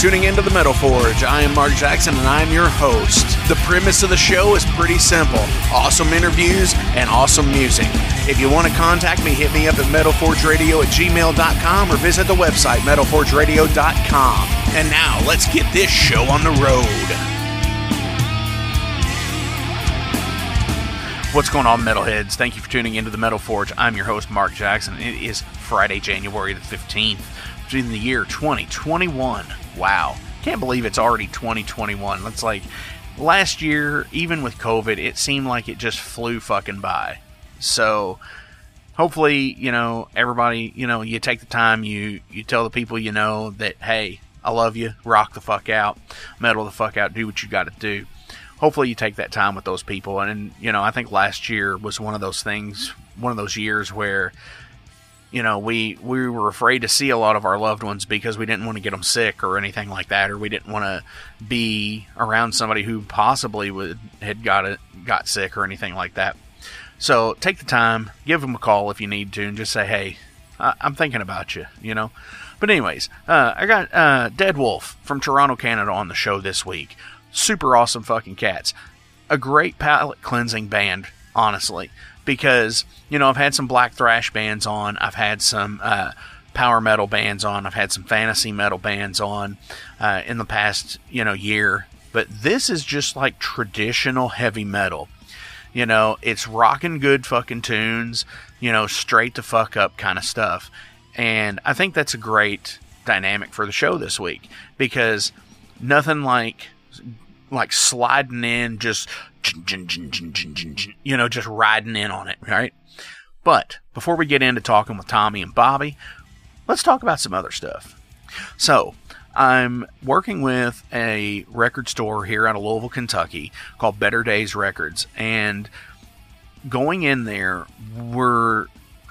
Tuning into the Metal Forge. I am Mark Jackson and I'm your host. The premise of the show is pretty simple awesome interviews and awesome music. If you want to contact me, hit me up at metalforgeradio at gmail.com or visit the website metalforgeradio.com. And now let's get this show on the road. What's going on, Metalheads? Thank you for tuning into the Metal Forge. I'm your host, Mark Jackson. It is Friday, January the 15th in the year 2021. Wow. Can't believe it's already 2021. That's like last year, even with COVID, it seemed like it just flew fucking by. So hopefully, you know, everybody, you know, you take the time, you you tell the people you know that hey, I love you, rock the fuck out, metal the fuck out, do what you got to do. Hopefully, you take that time with those people, and, and you know, I think last year was one of those things, one of those years where you know, we we were afraid to see a lot of our loved ones because we didn't want to get them sick or anything like that, or we didn't want to be around somebody who possibly would had got it got sick or anything like that. So take the time, give them a call if you need to, and just say, "Hey, I, am thinking about you," you know. But anyways, uh, I got uh, Deadwolff from Toronto, Canada, on the show this week. Super awesome fucking cats. A great palate cleansing band, honestly because you know I've had some black thrash bands on, I've had some uh, power metal bands on, I've had some fantasy metal bands on uh, in the past you know year, but this is just like traditional heavy metal. You know, it's rocking good fucking tunes, you know, straight to fuck up kind of stuff. And I think that's a great dynamic for the show this week because nothing like like sliding in just you know, just riding in on it, right? But before we get into talking with Tommy and Bobby, let's talk about some other stuff. So, I'm working with a record store here out of Louisville, Kentucky called Better Days Records. And going in there, we're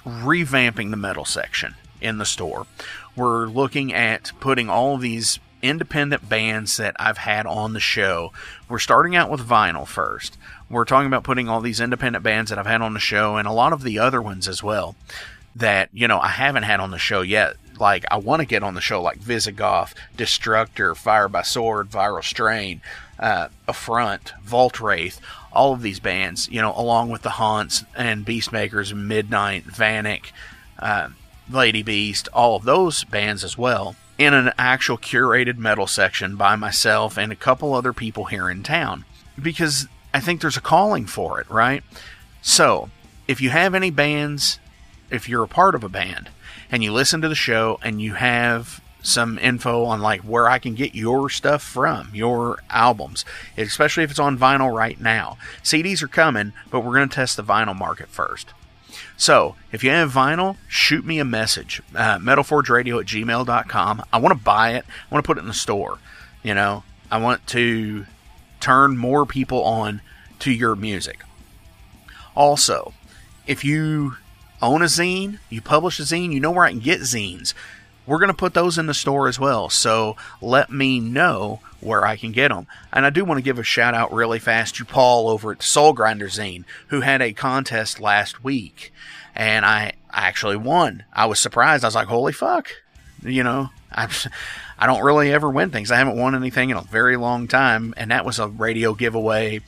revamping the metal section in the store. We're looking at putting all these independent bands that I've had on the show. We're starting out with vinyl first. We're talking about putting all these independent bands that I've had on the show and a lot of the other ones as well that, you know, I haven't had on the show yet. Like, I want to get on the show like Visigoth, Destructor, Fire by Sword, Viral Strain, uh, Affront, Vault Wraith, all of these bands, you know, along with the Haunts and Beastmakers, Midnight, Vanik, uh, Lady Beast, all of those bands as well in an actual curated metal section by myself and a couple other people here in town because I think there's a calling for it, right? So, if you have any bands, if you're a part of a band and you listen to the show and you have some info on like where I can get your stuff from, your albums, especially if it's on vinyl right now. CDs are coming, but we're going to test the vinyl market first. So, if you have vinyl, shoot me a message. Uh, metalforgeradio at gmail.com. I want to buy it. I want to put it in the store. You know, I want to turn more people on to your music. Also, if you own a zine, you publish a zine, you know where I can get zines. We're going to put those in the store as well. So let me know where I can get them. And I do want to give a shout out really fast to Paul over at Soul Grinder Zine, who had a contest last week. And I actually won. I was surprised. I was like, holy fuck. You know, I, I don't really ever win things. I haven't won anything in a very long time, and that was a radio giveaway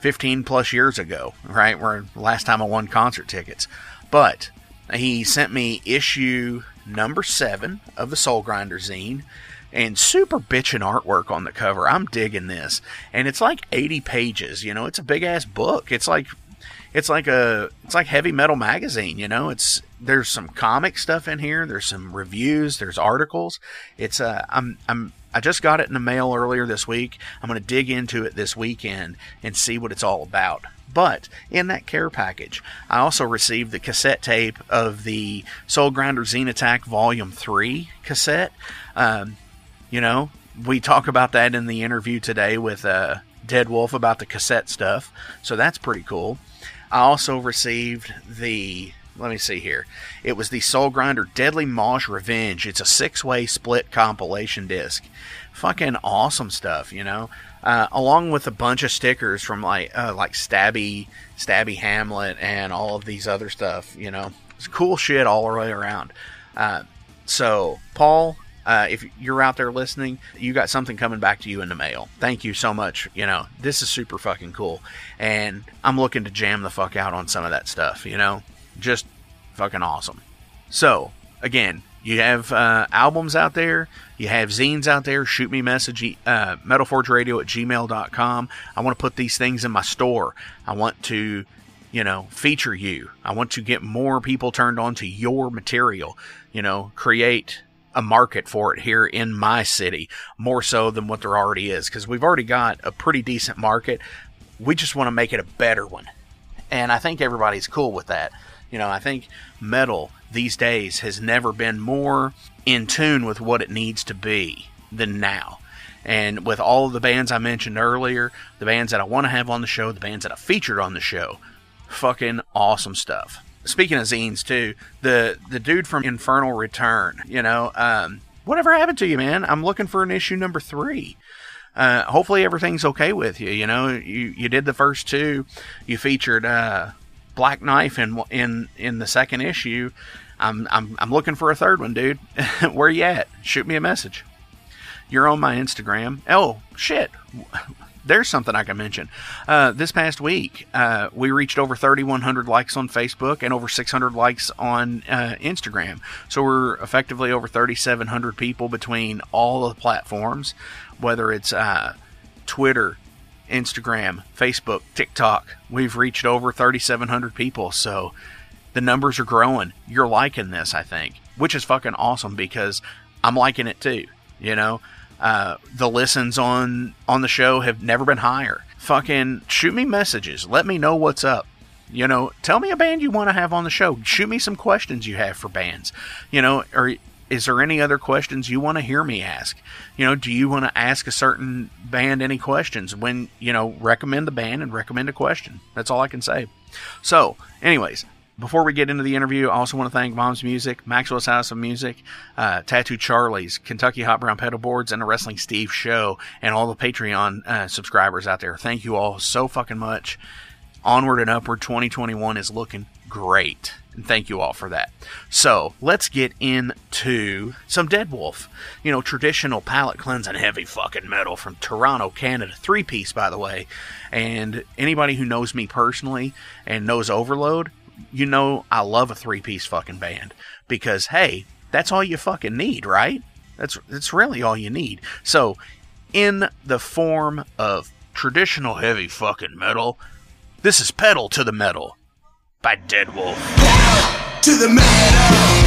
15 plus years ago, right? Where last time I won concert tickets. But he sent me issue number seven of the Soul Grinder zine and super bitchin' artwork on the cover. I'm digging this. And it's like 80 pages, you know, it's a big ass book. It's like it's like a it's like heavy metal magazine, you know. It's there's some comic stuff in here, there's some reviews, there's articles. It's uh I'm I'm I just got it in the mail earlier this week. I'm going to dig into it this weekend and see what it's all about. But in that care package, I also received the cassette tape of the Soul Grinder Zine Attack Volume 3 cassette. Um, you know, we talk about that in the interview today with uh, Deadwolff about the cassette stuff, so that's pretty cool. I also received the let me see here. It was the Soul Grinder Deadly Mosh Revenge. It's a six way split compilation disc. Fucking awesome stuff, you know. Uh, along with a bunch of stickers from like uh, like Stabby, Stabby Hamlet, and all of these other stuff. You know, it's cool shit all the way around. Uh, so, Paul, uh, if you're out there listening, you got something coming back to you in the mail. Thank you so much. You know, this is super fucking cool. And I'm looking to jam the fuck out on some of that stuff, you know? Just fucking awesome. So, again, you have uh, albums out there, you have zines out there. Shoot me message, uh, metalforgeradio at gmail.com. I want to put these things in my store. I want to, you know, feature you. I want to get more people turned on to your material, you know, create a market for it here in my city more so than what there already is because we've already got a pretty decent market. We just want to make it a better one. And I think everybody's cool with that. You know, I think metal these days has never been more in tune with what it needs to be than now. And with all the bands I mentioned earlier, the bands that I want to have on the show, the bands that I featured on the show, fucking awesome stuff speaking of zines too, the the dude from Infernal Return, you know, um, whatever happened to you, man? I'm looking for an issue number three. Uh, hopefully everything's okay with you. You know, you you did the first two, you featured uh, Black Knife in in in the second issue. I'm I'm I'm looking for a third one, dude. Where you at? Shoot me a message. You're on my Instagram. Oh shit there's something I can mention. Uh, this past week, uh, we reached over 3,100 likes on Facebook and over 600 likes on uh, Instagram. So we're effectively over 3,700 people between all the platforms, whether it's uh, Twitter, Instagram, Facebook, TikTok. We've reached over 3,700 people. So the numbers are growing. You're liking this, I think, which is fucking awesome because I'm liking it too. You know, uh, the listens on on the show have never been higher. Fucking shoot me messages. Let me know what's up. You know, tell me a band you want to have on the show. Shoot me some questions you have for bands. You know, or is there any other questions you want to hear me ask? You know, do you want to ask a certain band any questions? When, you know, recommend the band and recommend a question. That's all I can say. So, anyways, before we get into the interview, I also want to thank Mom's Music, Maxwell's House of Music, uh, Tattoo Charlie's, Kentucky Hot Brown Pedal Boards, and the Wrestling Steve Show, and all the Patreon uh, subscribers out there. Thank you all so fucking much. Onward and upward 2021 is looking great. And thank you all for that. So let's get into some Deadwolff. You know, traditional palate cleansing heavy fucking metal from Toronto, Canada. Three piece, by the way. And anybody who knows me personally and knows Overload, you know I love a three piece fucking band because hey, that's all you fucking need, right? That's that's really all you need. So, in the form of traditional heavy fucking metal, this is Pedal to the Metal by Deadwolff. to the metal.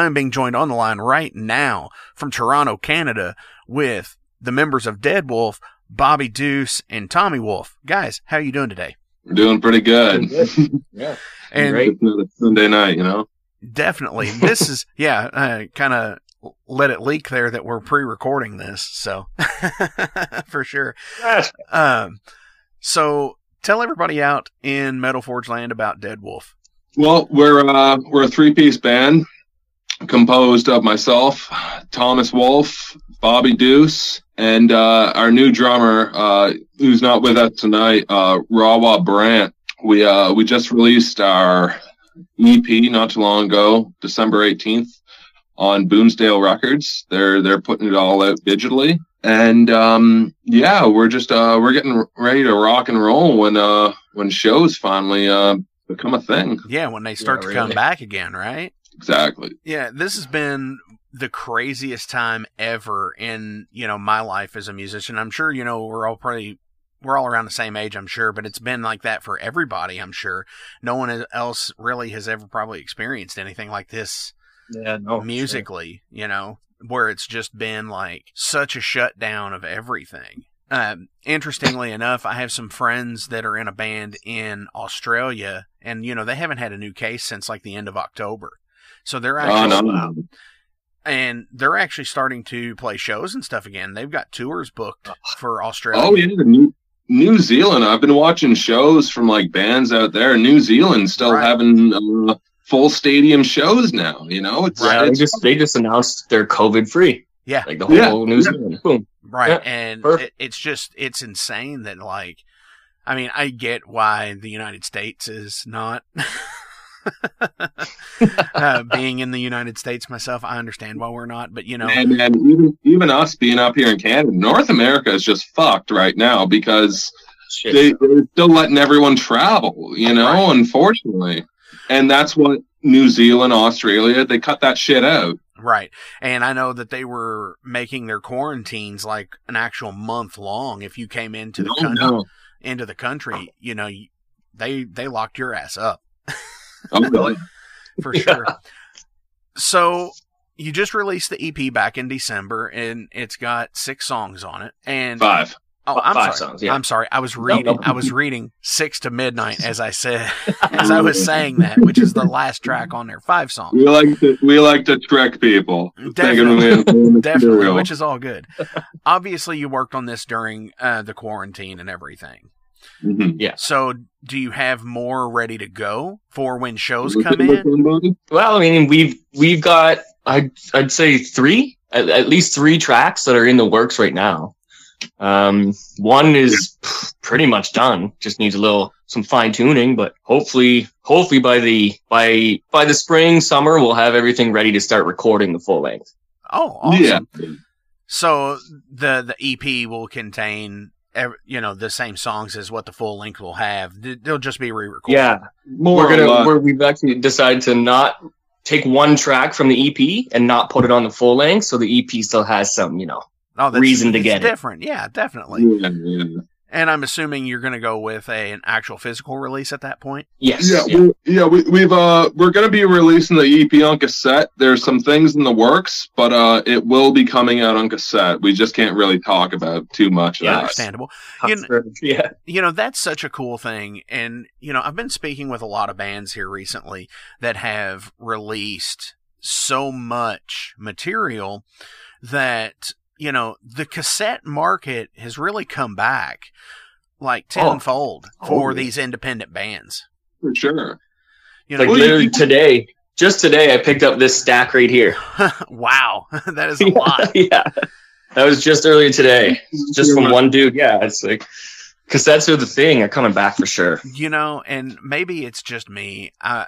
I'm being joined on the line right now from Toronto, Canada, with the members of Deadwolff, Bobby Deuce, and Tommy Wolffe. Guys, how are you doing today? We're doing pretty good. yeah. And Great. It's Sunday night, you know. definitely, this is yeah, uh, kind of let it leak there that we're pre-recording this, so for sure. Um, so tell everybody out in Metal Forge Land about Deadwolff. Well, we're uh, we're a three piece band composed of myself, Thomas Wolffe, Bobby Deuce, and uh, our new drummer, uh, who's not with us tonight, uh, Rawa Brandt. We uh, we just released our EP not too long ago, December eighteenth, on Boomsdale Records. They're they're putting it all out digitally, and um, yeah, we're just uh, we're getting ready to rock and roll when uh, when shows finally uh, become a thing. Yeah, when they start Yeah, to come back again, right? Exactly. Yeah, this has been the craziest time ever in, you know, my life as a musician. I'm sure, you know, we're all probably we're all around the same age, I'm sure, but it's been like that for everybody, I'm sure. No one else really has ever probably experienced anything like this Yeah, no. musically, you know, where it's just been like such a shutdown of everything. Um, interestingly enough, I have some friends that are in a band in Australia, and you know they haven't had a new case since like the end of October. So they're Oh actually no. and they're actually starting to play shows and stuff again. They've got tours booked for Australia. Oh yeah, New, New Zealand. I've been watching shows from like bands out there. New Zealand still Right. having uh, full stadium shows now. You know, it's, Yeah, they just they just announced they're COVID free. Yeah. Like the whole Yeah. New Zealand. Boom. Right. Yeah, and it, it's just, it's insane that, like, I mean, I get why the United States is not. uh, being in the United States myself, I understand why we're not, but you know, and, and even even us being up here in Canada, North America is just fucked right now because Shit. they, they're still letting everyone travel. You know, Right. unfortunately, and that's what New Zealand, Australia, they cut that shit out. right. And I know that they were making their quarantines like an actual month long. If you came into the No, country, no. into the country, you know, they they locked your ass up. Oh, really? for sure. So you just released the EP back in December, and it's got six songs on it. And Five. oh, I'm five sorry. songs, yeah. I'm sorry. I was reading. no. I was reading six to midnight as I said, as I was saying that, which is the last track on there. Five songs. We like to we like to trick people. Definitely. we have new Definitely, which is all good. Obviously, you worked on this during uh, the quarantine and everything. Mhm. So, do you have more ready to go for when shows come in? Well, I mean, we've we've got I'd I'd say three at, at least three tracks that are in the works right now. Um, one is pff, pretty much done. Just needs a little some fine tuning, but hopefully, hopefully by the by by the spring summer we'll have everything ready to start recording the full length. Oh, awesome. Yeah. So the the EP will contain, ev- you know, the same songs as what the full length will have. They'll just be re-recorded. Yeah, More we're gonna less. we're, we've actually decided to not take one track from the EP and not put it on the full length, so the EP still has some, you know. oh, that's, reason to it's get it. different. Yeah, definitely. Yeah, yeah. And I'm assuming you're going to go with a, an actual physical release at that point. Yes. Yeah, yeah. we, yeah, we, we've uh, we're gonna be releasing the EP on cassette. There's some things in the works, but uh, it will be coming out on cassette. We just can't really talk about too much of Yeah, that. Understandable. You kn- yeah. you know that's such a cool thing and you know i've been speaking with a lot of bands here recently that have released so much material that you know the cassette market has really come back like Oh. tenfold Oh, for yeah. these independent bands for sure. you know Like Well, you- literally today, just today, I picked up this stack right here. wow that is a lot yeah, that was just earlier today, just from one dude. Yeah, it's like cassettes are the thing. Are coming back for sure. you know and maybe it's just me i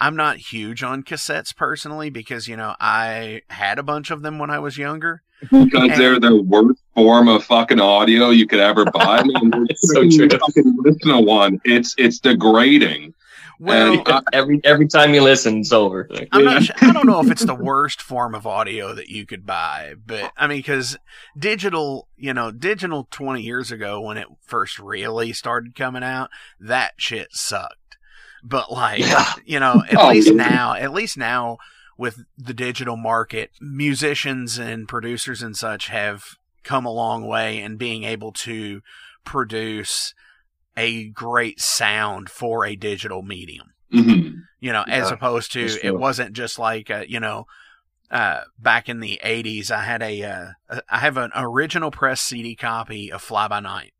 i'm not huge on cassettes personally because you know i had a bunch of them when i was younger because they're the worst form of fucking audio you could ever buy. I mean, so freaking true. fucking listen to one. It's it's degrading. well And, uh, every every time you listen, it's over. Like, I'm not. su- I don't know if it's the worst form of audio that you could buy, but I mean, because digital, you know, digital 20 years ago when it first really started coming out, that shit sucked. But like, Yeah. you know, at Oh, least yeah. now, at least now, with the digital market, musicians and producers and such have come a long way in being able to produce a great sound for a digital medium. Mhm. You know, as opposed to for it wasn't just like uh, you know. Uh, back in the '80s, I had a, uh, I have an original press CD copy of Fly By Night,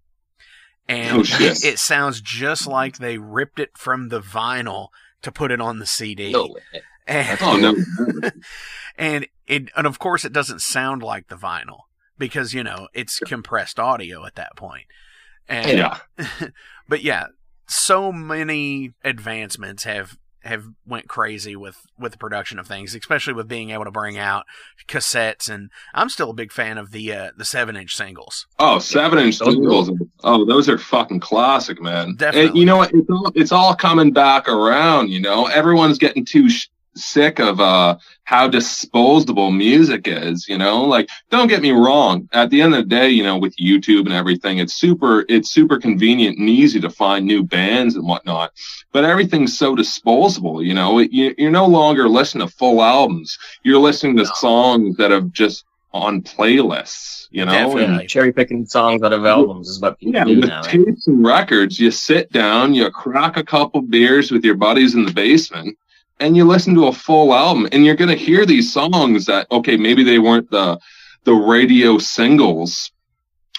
and Oh, shit. it sounds just like they ripped it from the vinyl to put it on the CD. No way. And, Oh no. and it and of course it doesn't sound like the vinyl because you know it's compressed audio at that point. And Yeah. but yeah, so many advancements have have went crazy with with the production of things, especially with being able to bring out cassettes. And I'm still a big fan of the uh, the seven inch singles. Oh, seven inch singles. Oh, those are fucking classic, man. Definitely. And you know what? It's all, it's all coming back around. You know, everyone's getting too sh- sick of uh how disposable music is. You know, like don't get me wrong. At the end of the day, you know, with YouTube and everything, it's super it's super convenient and easy to find new bands and whatnot. But everything's so disposable. You know, you, you're no longer listening to full albums. You're listening to songs that have just on playlists. You know, and- Cherry picking songs out of albums is what people yeah, do with now. tapes and records, you sit down, you crack a couple beers with your buddies in the basement, and you listen to a full album. And you're gonna hear these songs that okay, maybe they weren't the the radio singles,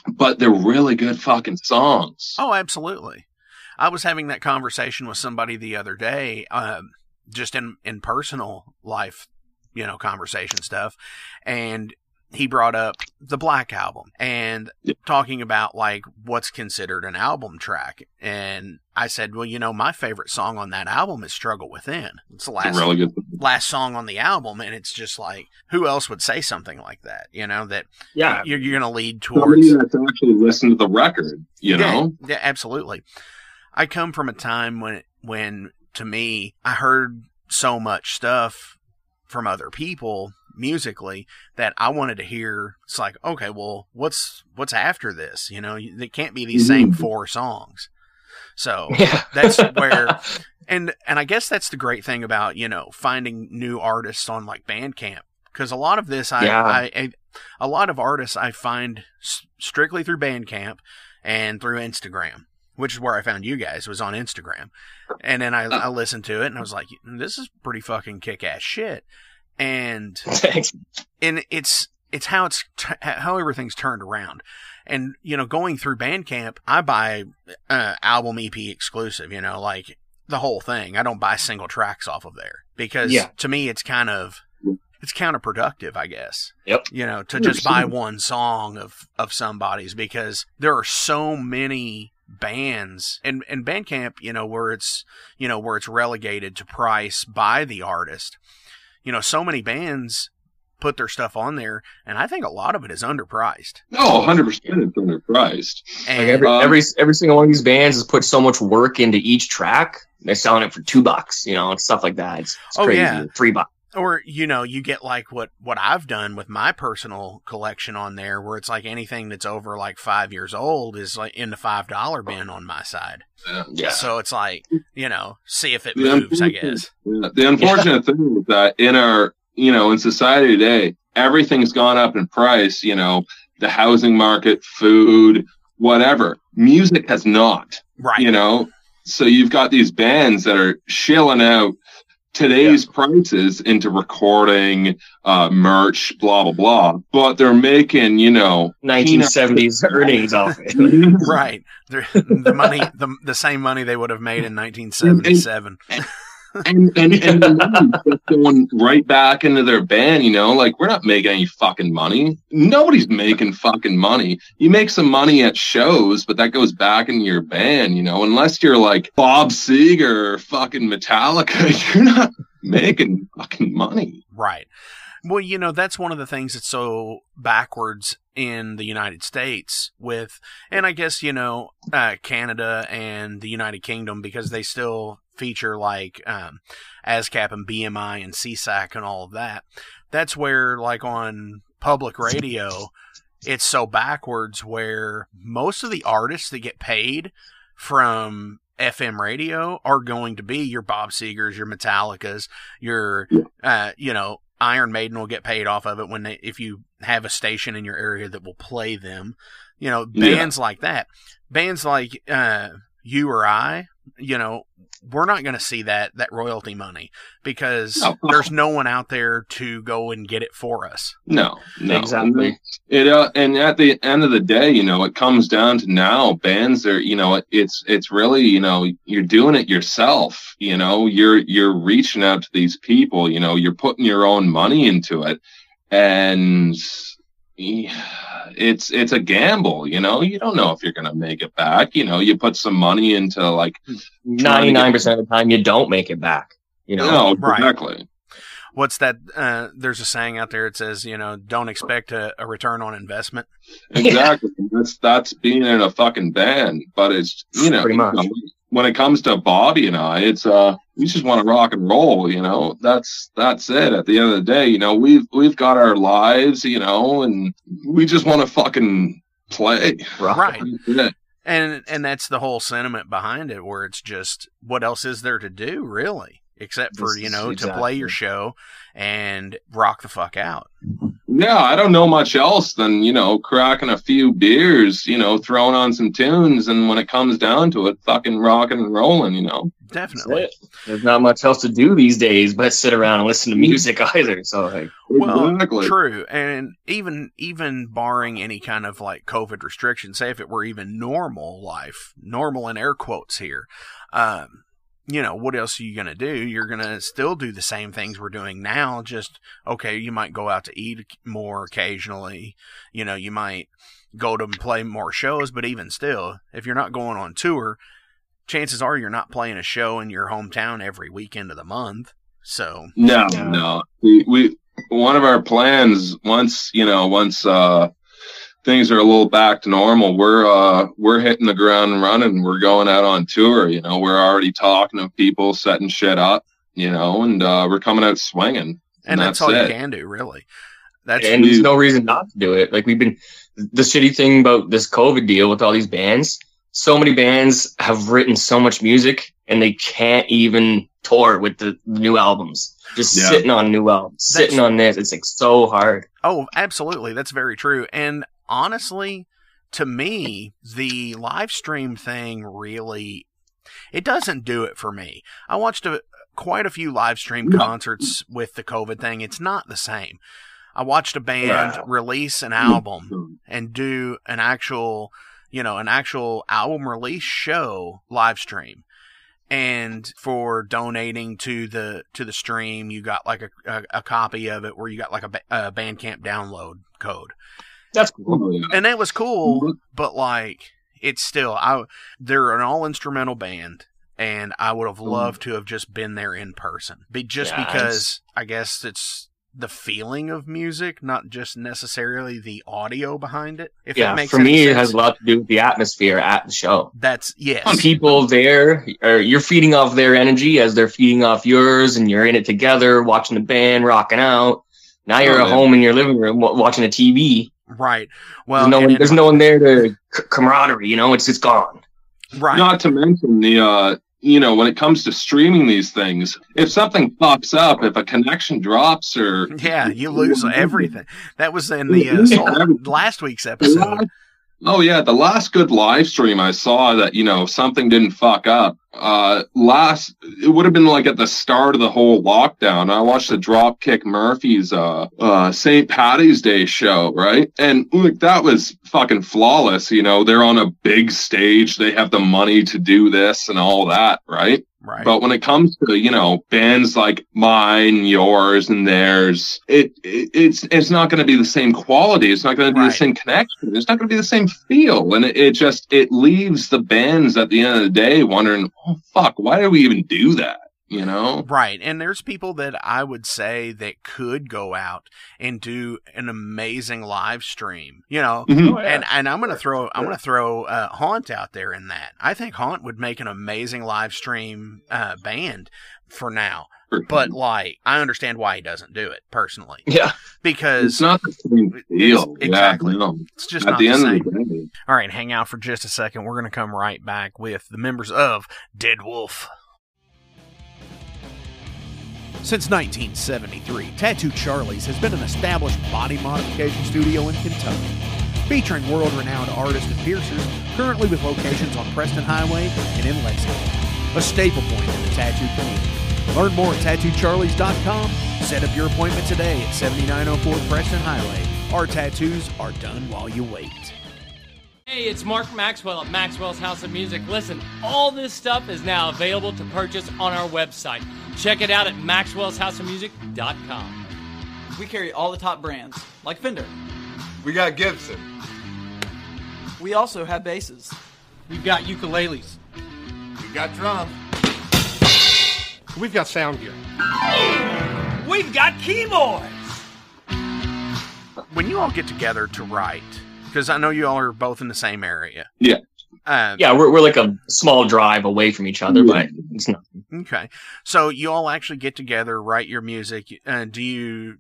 but they're really good fucking songs. Oh, absolutely. I was having that conversation with somebody the other day, um, just in in personal life, you know, conversation stuff, and he brought up the Black album and Yep. talking about like what's considered an album track, and I said, well, you know, my favorite song on that album is "Struggle Within." It's the last a really good. last song on the album, and it's just like, who else would say something like that? You know, that Yeah. you're, you're going to lead towards Somebody that's actually listen to the record, you know. yeah, yeah, absolutely. I come from a time when when to me I heard so much stuff from other people musically that I wanted to hear. It's like, okay, well, what's what's after this? You know, it can't be these same Mhm. four songs. So Yeah. That's where- and and I guess that's the great thing about you know finding new artists on like Bandcamp because a lot of this I, Yeah. I, I a lot of artists I find s- strictly through Bandcamp and through Instagram, which is where I found you guys was on Instagram, and then I, I listened to it and I was like, this is pretty fucking kick ass shit, and and it's it's how it's t- how everything's turned around. And you know going through bandcamp i buy uh, album ep exclusive you know like the whole thing. I don't buy single tracks off of there because Yeah. to me it's kind of it's counterproductive i guess. Yep. you know to just buy one song of of somebody's because there are so many bands and and bandcamp you know where it's you know where it's relegated to price by the artist you know so many bands put their stuff on there and i think a lot of it is underpriced No, 100 percent it's underpriced. and Like every Um, every every single one of these bands has put so much work into each track. They're selling it for two bucks, you know, and stuff like that. It's, it's Oh, crazy. yeah. Three bucks. Or you know you get like what what i've done with my personal collection on there where it's like anything that's over like five years old is like in the five dollar bin on my side Yeah. Yeah. so it's like you know see if it The moves i guess Yeah, The unfortunate thing is that in our, you know, in society today, everything's gone up in price. You know, the housing market, food, whatever. Music has not. right You know, so you've got these bands that are shilling out today's prices into recording, uh, merch, blah blah blah. But they're making, you know, 1970s earnings off it. right They're- the money the, the same money they would have made in 1977 and and and the money's just going right back into their band. You know, like we're not making any fucking money. Nobody's making fucking money. You make some money at shows, but that goes back into your band. You know, unless you're like Bob Seger or fucking Metallica, you're not making fucking money. Right. Well, you know, that's one of the things that's so backwards in the United States with, and I guess, you know, uh, Canada and the United Kingdom because they still feature like, um, ASCAP and BMI and CSAC and all of that. That's where, like, on public radio, it's so backwards where most of the artists that get paid from FM radio are going to be your Bob Segers, your Metallicas, your, uh, you know, Iron Maiden will get paid off of it when they, if you have a station in your area that will play them, you know, Yeah. bands like that, bands like, uh, you or I, you know, we're not going to see that, that royalty money because No. there's no one out there to go and get it for us. No, no, Exactly. It uh, and at the end of the day, you know, it comes down to now bands are, you know, it, it's it's really, you know, you're doing it yourself. You know, you're you're reaching out to these people. You know, you're putting your own money into it, and it's it's a gamble. You know, you don't know if you're gonna make it back. You know, you put some money into like Ninety nine percent of the time, you don't make it back. You know, no, Right. exactly. What's that? Uh, there's a saying out there. It says, you know, don't expect a, a return on investment. Exactly. That's that's being in a fucking band. But it's you know, Pretty much. you know, when it comes to Bobby and I, it's uh we just want to rock and roll, you know. That's that's it. At the end of the day, you know, we've we've got our lives, you know, and we just want to fucking play. Right. That's it. And and that's the whole sentiment behind it, where it's just what else is there to do, really, except for This you is know to play your show and rock the fuck out. Yeah, I don't know much else than, you know, cracking a few beers, you know, throwing on some tunes, and when it comes down to it, fucking rocking and rolling, you know. Definitely. There's not much else to do these days but sit around and listen to music either. So like, Well, exactly. true, and even even barring any kind of like COVID restrictions, say if it were even normal life, normal in air quotes here, um, you know, what else are you gonna do? You're gonna still do the same things we're doing now. Just okay, you might go out to eat more occasionally. You know, you might go to play more shows, but even still, if you're not going on tour, chances are you're not playing a show in your hometown every weekend of the month. So No, Yeah. no. We, we one of our plans once you know once uh things are a little back to normal, we're uh we're hitting the ground running. We're going out on tour. You know, we're already talking to people, setting shit up. You know, and uh we're coming out swinging. and that's, that's all it. you can do, really. That's and there's no reason not to do it. Like we've been, the shitty thing about this COVID deal with all these bands, so many bands have written so much music and they can't even tour with the new albums. Just Yeah. sitting on new albums, That's- sitting on this. It's like so hard. Oh, absolutely. That's very true. And honestly, to me, the live stream thing really it doesn't do it for me. I watched a, quite a few live stream concerts with the COVID thing. It's not the same. I watched a band Wow. release an album and do an actual, you know, an actual album release show live stream. And for donating to the to the stream, you got like a, a, a copy of it where you got like a, a Bandcamp download code, That's cool. Yeah. and that was cool. Mm-hmm. But like, it's still I they're an all instrumental band, and I would have mm-hmm. loved to have just been there in person, be just Yeah, because I guess it's the feeling of music, not just necessarily the audio behind it. If yeah, that makes for any me, it has a lot to do with the atmosphere at the show. That's yes. People there, or you're feeding off their energy as they're feeding off yours, and you're in it together, watching the band, rocking out. Now you're Oh, at yeah. home in your living room watching a TV. Right. Well, there's no and one, in- there's no one there to camaraderie. You know, it's it's gone. right. Not to mention the uh you know, when it comes to streaming these things, if something pops up, if a connection drops or yeah, you lose everything. That was in the uh, Soul- last week's episode. Oh yeah, the last good live stream I saw that you know something didn't fuck up. Uh, last it would have been like at the start of the whole lockdown. I watched the Dropkick Murphys uh uh St. Patty's Day show, right? And like that was fucking flawless. You know, they're on a big stage. They have the money to do this and all that, right? Right. But when it comes to you know bands like mine, yours, and theirs, it, it it's it's not going to be the same quality. It's not going to be Right. the same connection. It's not going to be the same feel, and it, it just it leaves the bands at the end of the day wondering, oh fuck, why did we even do that? You know? Right. And there's people that I would say that could go out and do an amazing live stream. You know, Mhm. and and I'm gonna throw I'm gonna throw uh, Haunt out there in that. I think Haunt would make an amazing live stream uh, band for now. but like I understand why he doesn't do it personally Yeah. because It's not the same deal. It's- exactly. Yeah, no. it's just At not the the end same. of the day. All right, hang out for just a second. We're going to come right back with the members of Deadwolff. Since 1973, Tattoo Charlie's has been an established body modification studio in Kentucky, featuring world renowned artists and piercers, currently with locations on Preston Highway and in Lexington, a staple point in the tattoo community. Learn more at tattoocharlies.com. Set up your appointment today at 7904 Preston Highway. Our tattoos are done while you wait. Hey, it's Mark Maxwell at Maxwell's House of Music. Listen, all this stuff is now available to purchase on our website. Check it out at maxwellshouseofmusic.com. We carry all the top brands, like Fender. We got Gibson. We also have basses. We've got ukuleles. We've got drums. We've got sound gear. We've got keyboards. when you all get together to write, because I know you all are both in the same area. Yeah. Uh, Yeah, we're, we're like a small drive away from each other, but it's not. Okay. So you all actually get together, write your music. Uh, do you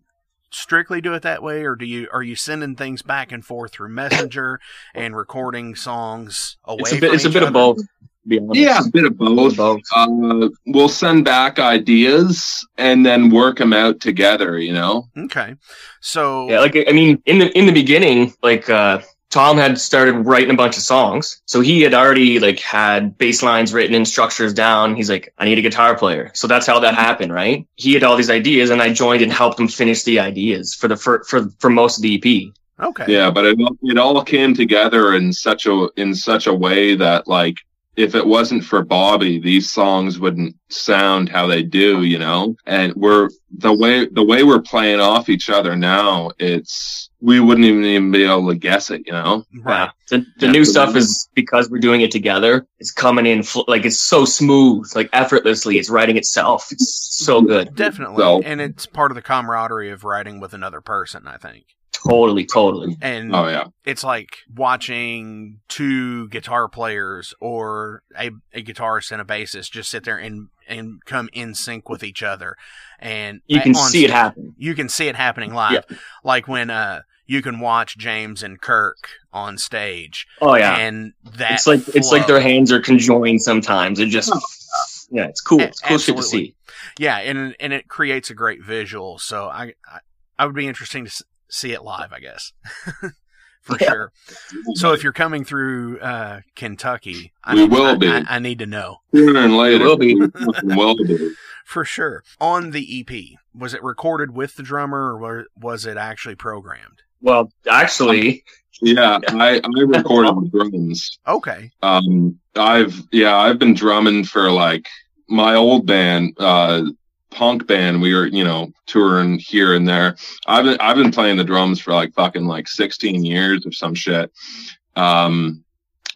strictly do it that way, or do you are you sending things back and forth through Messenger and recording songs away? It's a bit, it's a bit of both. To be honest. Yeah, a bit of both. Both. Uh, we'll send back ideas and then work them out together. You know. Okay. So Yeah, like I mean, in the in the beginning, like uh Tom had started writing a bunch of songs, so he had already like had bass lines written and structures down. He's like, I need a guitar player, so that's how that happened, right? He had all these ideas, and I joined and helped him finish the ideas for the for for, for most of the EP. okay. Yeah, but it it all came together in such a in such a way that like if it wasn't for Bobby, these songs wouldn't sound how they do, you know. And we're the way the way we're playing off each other now. It's we wouldn't even even be able to guess it, you know. Right. The, the Yeah, new stuff is because we're doing it together. It's coming in fl- like it's so smooth, like effortlessly. It's writing itself. It's so good. Definitely. So- and it's part of the camaraderie of writing with another person, I think. Totally, totally. And Oh yeah, it's like watching two guitar players or a, a guitarist and a bassist just sit there and and come in sync with each other and You can on see it happen. you can see it happening live like when uh you can watch James and Kirk on stage Oh yeah. and that it's like it's like their hands are conjoined sometimes. It just yeah, it's cool. It's cool shit to absolutely. see. yeah and and it creates a great visual so I I, I would be interesting to s- see it live I guess for Yeah. sure so if you're coming through uh Kentucky I We need, will I- be. I, I need to know sooner and later will be. we'll be. for sure on the EP was it recorded with the drummer or was it actually programmed Well, actually, Yeah, I I recorded the drums. okay Um, I've yeah, I've been drumming for like my old band, uh, punk band. We were you know touring here and there. I've been I've been playing the drums for like fucking like 16 years or some shit. Um,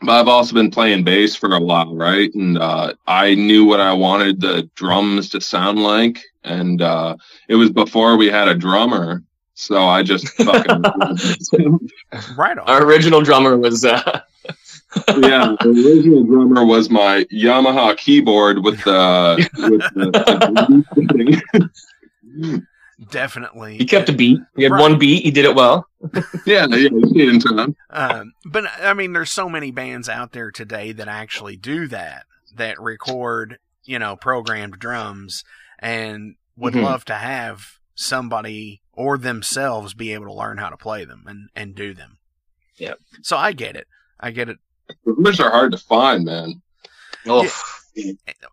but I've also been playing bass for a while, right? And uh, I knew what I wanted the drums to sound like, and uh, it was before we had a drummer. So I just fucking right on our original drummer was uh, yeah, the original drummer was my Yamaha keyboard with the with the, the definitely he kept a beat. He had Right. one beat. He did it well. yeah, yeah, you see it in time. um, but I mean, there's so many bands out there today that actually do that, that record, you know, programmed drums and would Mhm. love to have somebody or themselves be able to learn how to play them and, and do them. Yeah. So I get it. I get it. Drummers are hard to find, man. Oh,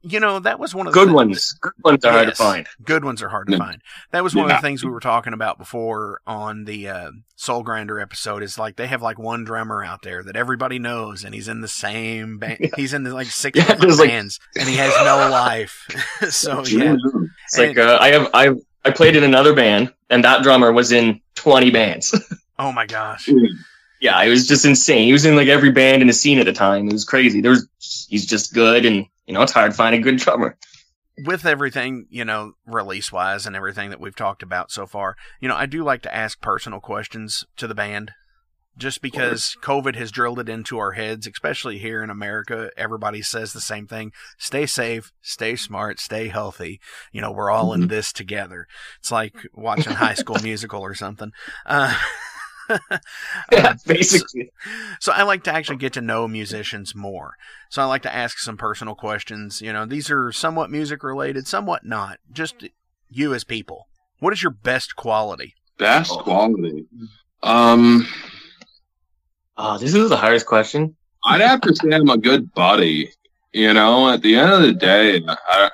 You know, that was one of the good thi- ones. Good ones are hard to find. Good ones are hard to find. That was one of the things we were talking about before on the uh, Soul Grinder episode. Is like they have like one drummer out there that everybody knows, and he's in the same band. He's in the, like six Yeah, different like- bands, and he has no life. so yeah, It's like And- uh, I have I I played in another band, and that drummer was in 20 bands. oh my gosh, yeah, it was just insane. He was in like every band in the scene at the time. It was crazy. There was he's just good, and you know it's hard to find a good drummer. with everything you know, release wise and everything that we've talked about so far, you know, I do like to ask personal questions to the band. just because COVID has drilled it into our heads, especially here in America. Everybody says the same thing: stay safe, stay smart, stay healthy. You know, we're all in this together. It's like watching High School Musical or something. Uh, Yeah, basically. so I like to actually get to know musicians more. So I like to ask some personal questions. You know, these are somewhat music related, somewhat not. Just you as people. What is your best quality? Best quality. Um, Oh, this is the hardest question. I'd have to say I'm a good buddy. You know, at the end of the day, I,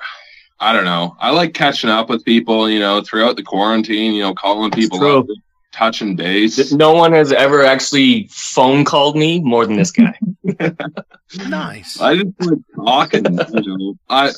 I don't know. I like catching up with people. You know, throughout the quarantine. You know, calling people true. Up, touching base. No one has ever actually phone called me more than this guy. Nice. I just like talking. You know, I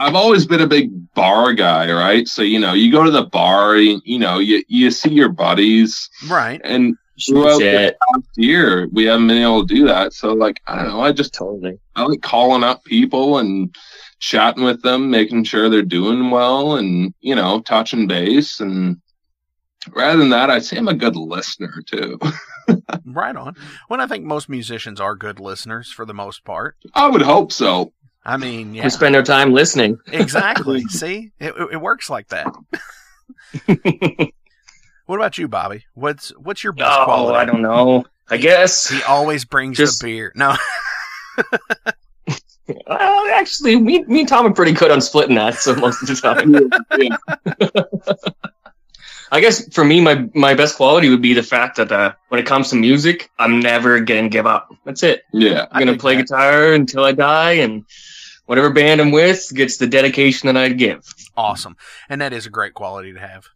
I've always been a big bar guy, right? So you know, you go to the bar, you, you know, you you see your buddies, Right. and throughout the past year, we haven't been able to do that. So like, I don't know. I just Totally. I like calling up people and chatting with them, making sure they're doing well, and you know, touching base. And rather than that, I'd say I'm a good listener too. Right on. When I think most musicians are good listeners for the most part. I would hope so. I mean, yeah. We spend our time listening. exactly. See? It, it works like that. What about you, Bobby? What's what's your best Oh, quality? I don't know. I guess. He always brings Just- the beer. No. Well, actually, me, me and Tom are pretty good on splitting that. So most of the time, Yeah. I guess for me, my my best quality would be the fact that uh, when it comes to music, I'm never gonna give up. That's it. Yeah. I I'm gonna play that. guitar until I die, and whatever band I'm with gets the dedication that I'd give. Awesome. And that is a great quality to have.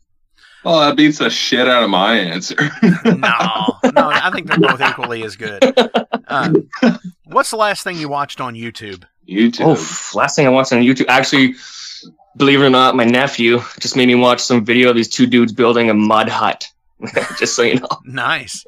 Well, that beats the shit out of my answer. No. No, I think they're both equally as good. Uh, what's the last thing you watched on YouTube? YouTube. Oh, last thing I watched on YouTube, actually, believe it or not, my nephew just made me watch some video of these two dudes building a mud hut. just so you know. Nice.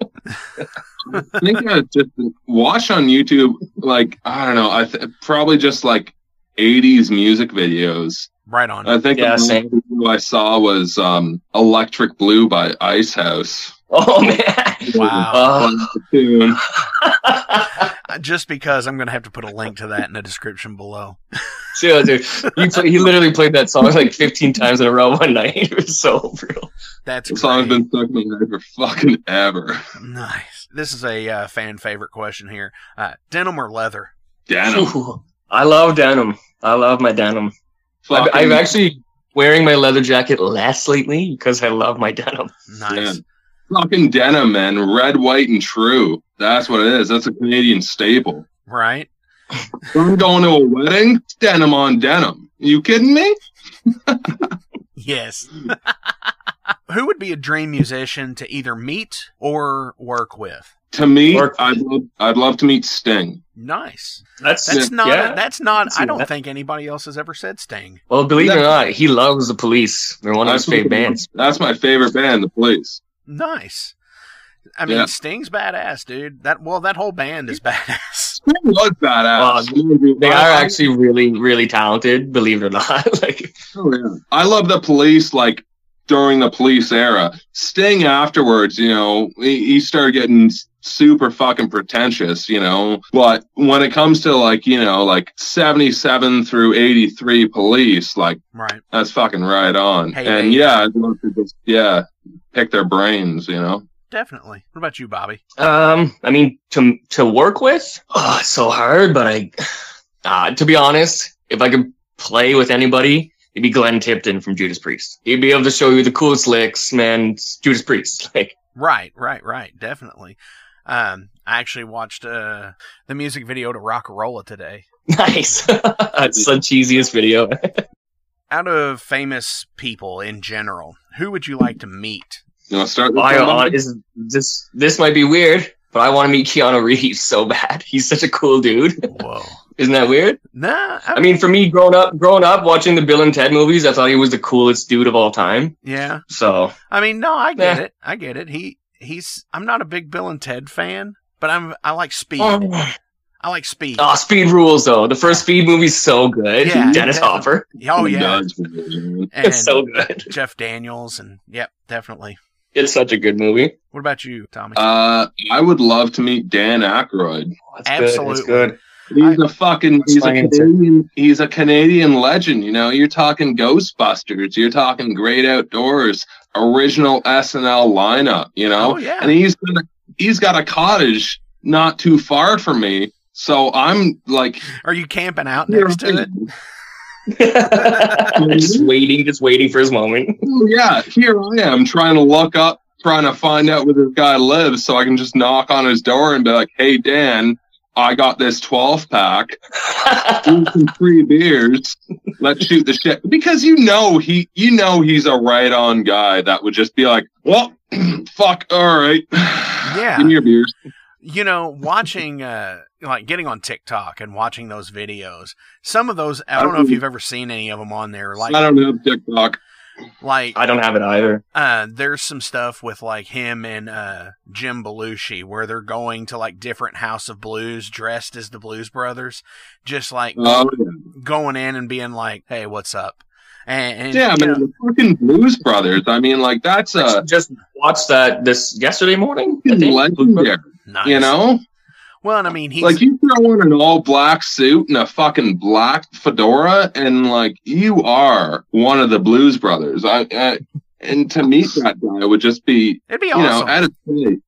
I think I just watch on YouTube, like, I don't know, I th- probably just like 80s music videos. Right on. I think Yeah, the same. last I saw was um, Electric Blue by Icehouse. Oh man! Wow. Oh. Uh, Just because I'm going to have to put a link to that in the description below. Yeah, dude. He, play, he literally played that song like 15 times in a row one night. It was so real. That's The song's great. been stuck in my head for fucking ever. Nice. This is a uh, fan favorite question here. Uh, denim or leather? Denim. Ooh, I love denim. I love my denim. I've, Fucking- I'm actually wearing my leather jacket less lately because I love my denim. Nice. Yeah. Fucking denim, man. Red, white, and true. That's what it is. That's a Canadian staple. Right? If I'm going to a wedding, denim on denim. You kidding me? Yes. Who would be a dream musician to either meet or work with? To me, Work- I'd love, I'd love to meet Sting. Nice. That's That's not. yeah. That's not. see I don't that. think anybody else has ever said Sting. Well, believe it or not, he loves the police. They're one of his favorite bands. That's my favorite band, The Police. Nice. I mean, Yeah. Sting's badass, dude. That well, that whole band is badass. Sting was badass. They are actually really, really talented. Believe it or not. like, Oh, yeah. I love the police like during the police era. Sting afterwards, you know, he, he started getting super fucking pretentious, you know. But when it comes to like, you know, like 77 through 83 police, like Right. that's fucking right on. Hey, and hey. yeah, I'd love to just, yeah, pick their brains, you know. Definitely. What about you, Bobby? um, I mean, to to work with, oh, it's so hard. But I, uh, to be honest, if I could play with anybody, it'd be Glenn Tipton from Judas Priest. He'd be able to show you the coolest licks, man. Judas Priest, like. Right. Right. Right. Definitely. Um, I actually watched uh the music video to Rocka Rolla today. Nice. That's the cheesiest video. Out of famous people in general, who would you like to meet? You want to start with I, somebody? uh, is, this this might be weird, but I want to meet Keanu Reeves so bad. He's such a cool dude. Whoa. Isn't that weird? Nah. I, I mean, for me, growing up, growing up watching the Bill and Ted movies, I thought he was the coolest dude of all time. yeah. So I mean, no, I get Yeah. it. I get it. He he's. I'm not a big Bill and Ted fan, but I'm. I like Speed. oh, I like Speed. Oh, Speed rules though. The first Speed movie's so good. Yeah, Dennis definitely. Hopper, oh yeah. And it's so good. Jeff Daniels and yep, definitely. It's such a good movie. What about you, Tommy? Uh, I would love to meet Dan Aykroyd. That's Absolutely. Good. That's good. He's a fucking he's a my answer. Canadian he's a Canadian legend, you know. You're talking Ghostbusters, you're talking Great Outdoors, original SNL lineup, you know. Oh, yeah. And he's got a, he's got a cottage not too far from me. So I'm like Are you camping out next to it? Just waiting, just waiting for his moment. Oh, yeah, here I am trying to look up, trying to find out where this guy lives so I can just knock on his door and be like, hey, Dan, I got this 12 pack. Some free beers. Let's shoot the shit. Because you know he you know he's a right on guy that would just be like, well, fuck, all right. Yeah. Give me your beers. you know, watching, uh, like getting on TikTok and watching those videos, some of those, I don't know if you've ever seen any of them on there. Like, I don't have TikTok. like, I don't have it either. uh, there's some stuff with like him and, uh, Jim Belushi where they're going to like different House of Blues dressed as the Blues Brothers, just like Oh, going in and being like, hey, what's up? And, and yeah, you man, know, the fucking Blues Brothers. I mean, like that's I a just watched that this yesterday morning. I think. legendary. nice. You know, Well, and I mean, he's, like you throw on an all black suit and a fucking black fedora, and like you are one of the Blues Brothers. I, I and to meet that guy would just be, it'd be you awesome. know, at a state.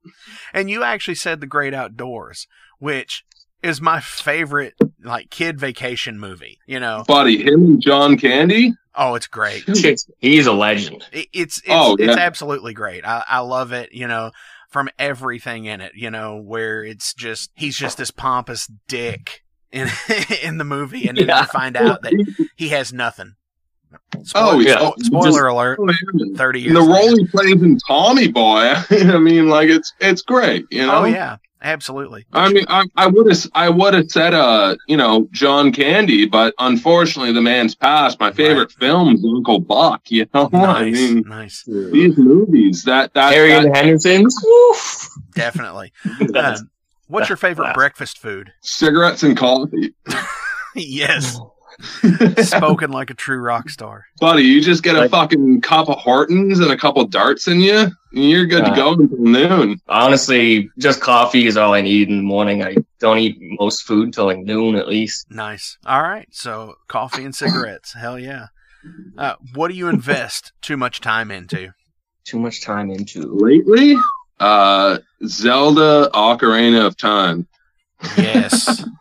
And you actually said The Great Outdoors, which is my favorite like kid vacation movie. You know, buddy. Him and John Candy. oh, it's great. He's a legend. It, it's it's, Oh, it's yeah. absolutely great. I, I love it. You know, from everything in it. You know, where it's just he's just this pompous dick in in the movie, and then Yeah. you find out that he has nothing. Oh, yeah. oh, spoiler alert! Oh. Thirty years. And the later. role he plays in Tommy Boy. I mean, like it's it's great. You oh, know. Oh yeah, absolutely. I mean, I, I would have, I would have said, uh, you know, John Candy, but unfortunately, the man's passed. My favorite film is Uncle Buck. You know, I mean, nice, these movies that that, Harry that and the Hendersons. Woof. definitely. Um, what's your favorite breakfast food? cigarettes and coffee, yes. Spoken like a true rock star. buddy. You just get a Like- fucking cup of Hortons and a couple darts in you, and you're good to go until noon. Honestly, just coffee is all I need in the morning. I don't eat most food until like noon at least. Nice. All right. So coffee and cigarettes. Hell yeah. Uh, what do you invest too much time into? Too much time into. Lately, uh, Zelda Ocarina of Time. Yes.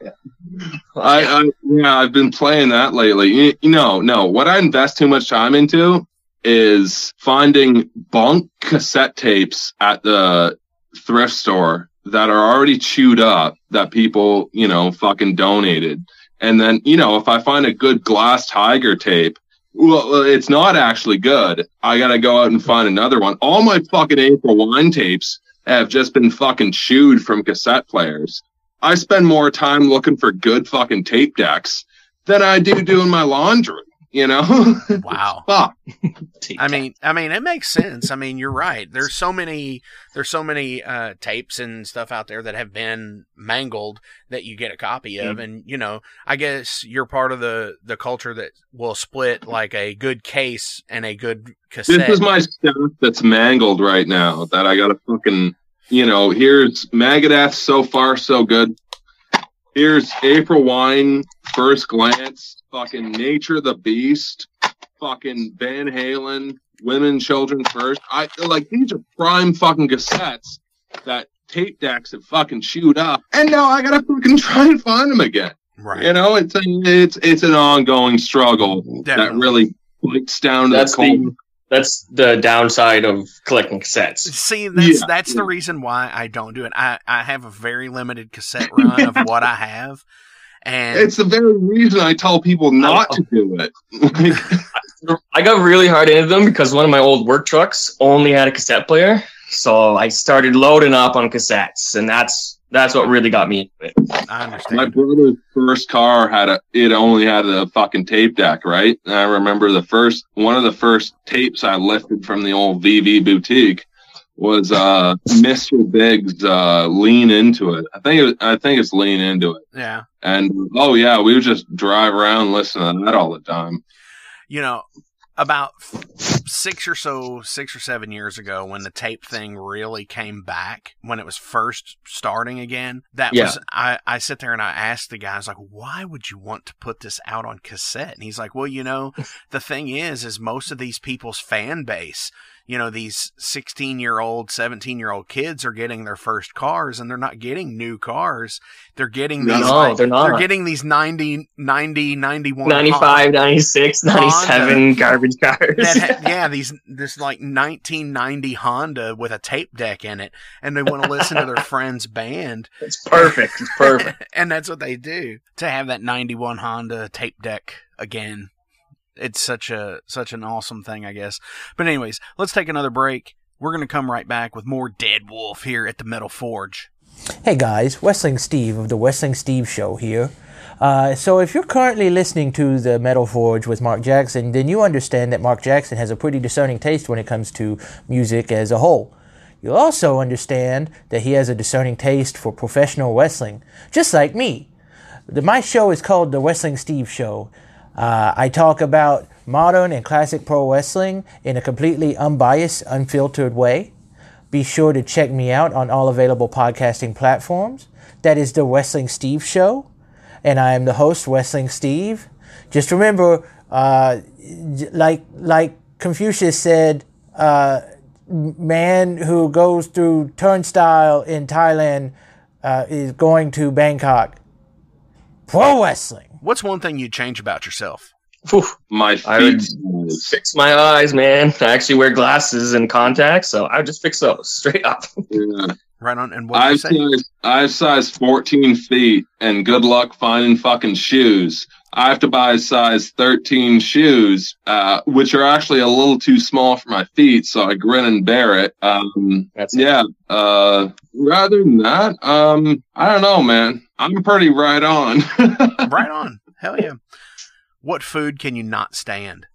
I, I yeah, I've been playing that lately. You, you know, no, what I invest too much time into is finding bunk cassette tapes at the thrift store that are already chewed up that people, you know, fucking donated. And then, you know, if I find a good glass tiger tape, well, well, it's not actually good. I gotta go out and find another one. All my fucking April wine tapes have just been fucking chewed from cassette players. I spend more time looking for good fucking tape decks than I do doing my laundry. You know? Wow. Fuck. I mean, I mean, it makes sense. I mean, you're right. There's so many, there's so many uh, tapes and stuff out there that have been mangled that you get a copy of, and you know, I guess you're part of the the culture that will split like a good case and a good cassette. This is my stuff that's mangled right now that I gotta fucking, you know, here's Megadeth, so far so good. Here's April Wine, First Glance, fucking Nature the Beast, fucking Van Halen, Women, Children First. I like these are prime fucking cassettes that tape decks have fucking chewed up, and now I gotta fucking try and find them again. right. You know, it's a, it's it's an ongoing struggle that really bites down to That's the core. the that's the downside of collecting cassettes. See, that's Yeah, that's the reason why I don't do it. I, I have a very limited cassette run of what I have, and It's the very reason I tell people not to do it. I got really hard into them because one of my old work trucks only had a cassette player. So I started loading up on cassettes, and that's that's what really got me into it. I my brother's first car had a, it only had a fucking tape deck, right? And I remember the first, one of the first tapes I lifted from the old VV boutique was, uh, Mr. Big's, uh, Lean Into It. I think it, I think it's Lean Into It. Yeah, And, oh yeah, we would just drive around listening to that all the time. you know, about six or so, six or seven years ago, when the tape thing really came back, when it was first starting again, that Yeah. was I. I sit there and I asked the guy, I was like, "Why would you want to put this out on cassette?" And he's like, "Well, you know, the thing is, is most of these people's fan base." You know, these 16 year old, 17 year old kids are getting their first cars and they're not getting new cars. They're getting these, No, like, they're not. they're getting these 90, 90, 91 95, 96, 97 garbage cars. ha- yeah, these this like 1990 Honda with a tape deck in it, and they want to listen to their friend's band, it's perfect. It's perfect. and that's what they do. To have that 91 Honda tape deck again, it's such a such an awesome thing, I guess. But anyways, let's take another break. We're gonna come right back with more Deadwolff here at the Metal Forge. Hey guys, Wrestling Steve of the Wrestling Steve Show here. Uh, so if you're currently listening to the Metal Forge with Mark Jackson, then you understand that Mark Jackson has a pretty discerning taste when it comes to music as a whole. You'll also understand that he has a discerning taste for professional wrestling, just like me. The, my show is called The Wrestling Steve Show. Uh, I talk about modern and classic pro wrestling in a completely unbiased, unfiltered way. Be sure to check me out on all available podcasting platforms. That is The Wrestling Steve Show. And I am the host, Wrestling Steve. Just remember, uh, like, like Confucius said, uh, man who goes through turnstile in Thailand uh, is going to Bangkok. Pro wrestling. What's one thing you'd change about yourself? Whew. My I would fix my eyes, man. I actually wear glasses and contacts, so I would just fix those straight up. Yeah. Right on. And what I've say? size, I've size 14 feet, and good luck finding fucking shoes. I have to buy size 13 shoes, uh, which are actually a little too small for my feet, so I grin and bear it. Um, That's yeah. Uh, rather than that, um, I don't know, man. I'm pretty right on. right on. Hell yeah. What food can you not stand?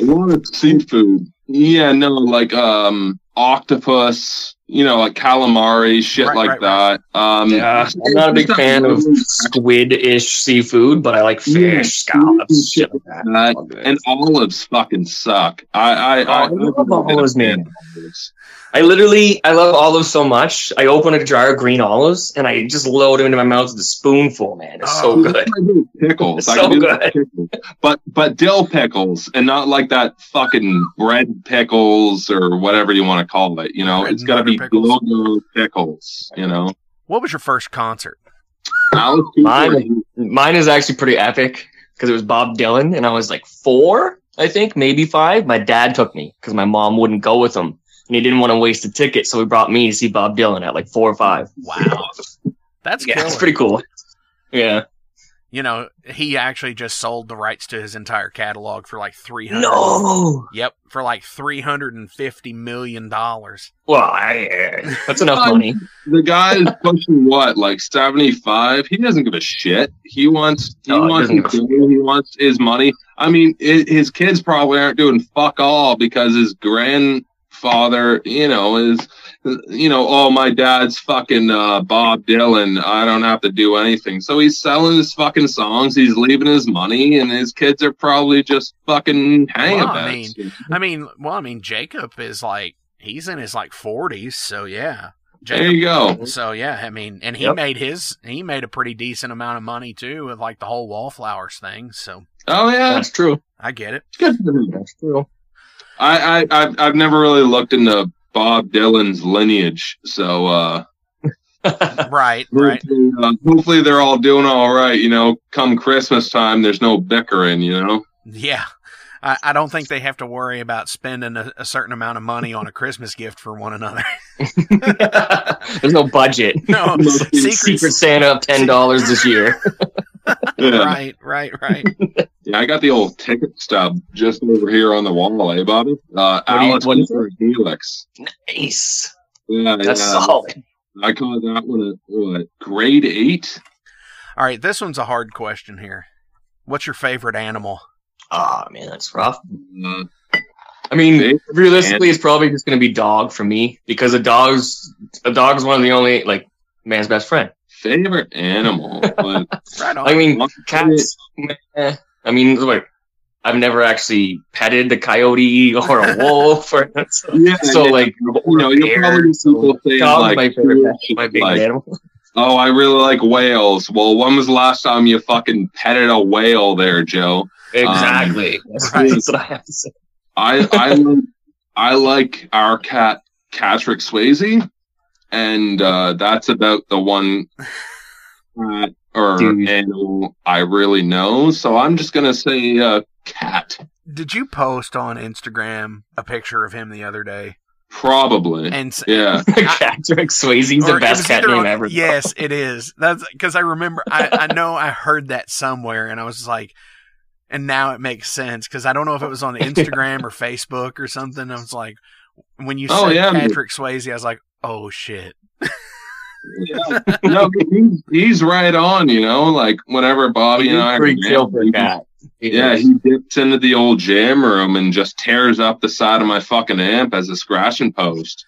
a lot of seafood. Yeah, no, like um octopus, you know, like calamari, shit Right, like right, that. Um Yeah, I'm not a big fan of squid-ish seafood, but I like fish, scallops, shit like that. that. And olives fucking suck. I I, I, I love olives, man. Olives. I literally, I love olives so much. I open a jar of green olives and I just load them into my mouth with a spoonful. Man, it's so Oh. good. Pickles. It's so good. pickles. But but dill pickles and not like that fucking bread pickles or whatever you want to call it. You know, Bread it's and got to be pickles. logo pickles. You know, What was your first concert? Mine- Mine is actually pretty epic because it was Bob Dylan and I was like four, I think, maybe five. My dad took me because my mom wouldn't go with him and he didn't want to waste a ticket. So he brought me to see Bob Dylan at like four or five. Wow. That's Yeah, killer. it's pretty cool. Yeah. You know, he actually just sold the rights to his entire catalog for like 300 No. Yep, for like 350 million dollars. Well, I, uh, that's enough money. the guy is pushing what, like seventy five. He doesn't give a shit. He wants he No, wants his give money, he wants his money. I mean, i his kids probably aren't doing fuck all because his grandfather, you know, is you know, oh my dad's fucking uh, Bob Dylan. I don't have to do anything. So he's selling his fucking songs. He's leaving his money, and his kids are probably just fucking hanging Well, I mean, I mean, well, I mean, Jakob is like he's in his like 40s, so yeah. There you go. so yeah, I mean, and he Yep. made his he made a pretty decent amount of money too with like the whole wallflowers thing. So Oh yeah, That's true. I get it. good for him. That's true. I, I I've I've never really looked into Bob Dylan's lineage, so uh, Right, right. hopefully, uh, hopefully they're all doing all right. You know, come Christmas time, there's no bickering. You know, Yeah. I, I don't think they have to worry about spending a, a certain amount of money on a Christmas gift for one another. There's no budget. no, Secret secrets. Santa of ten dollars this year. yeah. Right, right, right. Yeah. I got the old ticket stub just over here on the wall, eh, Bobby? Uh, What do you- Alice what is Helix. Nice. Yeah, That's yeah. solid. I call that one a what, grade eight. All right, this one's a hard question here. What's your favorite animal? Oh man, that's rough. Uh, I mean, Big realistically, it's probably just gonna be dog for me because a dog's a dog's one of the only like man's best friend. favorite animal. But Right on. I mean, cats. meh. I mean, wait, I've never actually petted a coyote or a wolf or Yeah, so yeah. like you know, you'll probably so people say dog's like, my favorite my like, animal. oh, I really like whales. Well, when was the last time you fucking petted a whale there, Joe? Exactly. That's, right. that's what I have to say. I I like I like our cat Patrick Swayze, and uh, that's about the one cat or Dude. animal I really know. So I'm just gonna say uh, cat, Did you post on Instagram a picture of him the other day? probably. And yeah, Patrick Swayze's the best was cat name on- ever. Yes, it is. That's because I remember. I, I know I heard that somewhere, and I was like, and now it makes sense because I don't know if it was on Instagram or Facebook or something. I was like, when you Oh, said yeah. Patrick Swayze, I was like, oh shit. Yeah. no, he's, he's right on. You know, like whenever Bobby and I are pretty chill for a he- cat. Yeah, he dips into the old jam room and just tears up the side of my fucking amp as a scratching post.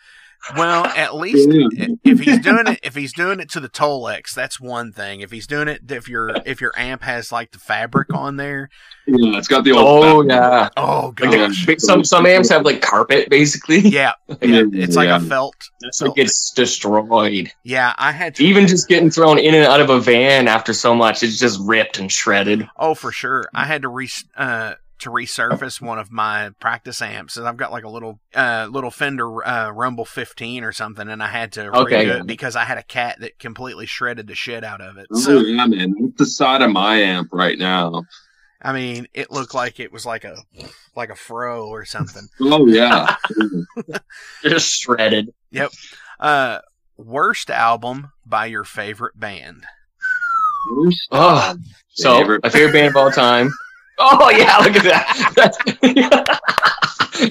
Well, at least Yeah. if he's doing it, if he's doing it to the Tolex, that's one thing. If he's doing it, if your if your amp has like the fabric on there, Yeah, it's got the old. Oh yeah. oh Like gosh, the, some some amps have like carpet basically. yeah, yeah, it's like Yeah. a felt. That's like it's destroyed. Yeah, I had to Even just getting thrown in and out of a van after so much, it's just ripped and shredded. Oh, for sure. I had to re uh, to resurface one of my practice amps. And I've got like a little uh, little Fender uh, Rumble 15 or something, and I had to Okay, yeah. it because I had a cat that completely shredded the shit out of it. Oh, So yeah, man, that's the side of my amp right now. I mean, it looked like it was like a like a fro or something. Oh yeah, Just shredded. Yep. Uh, worst album by your favorite band. Oh, so my favorite band of all time. Oh yeah, look at that.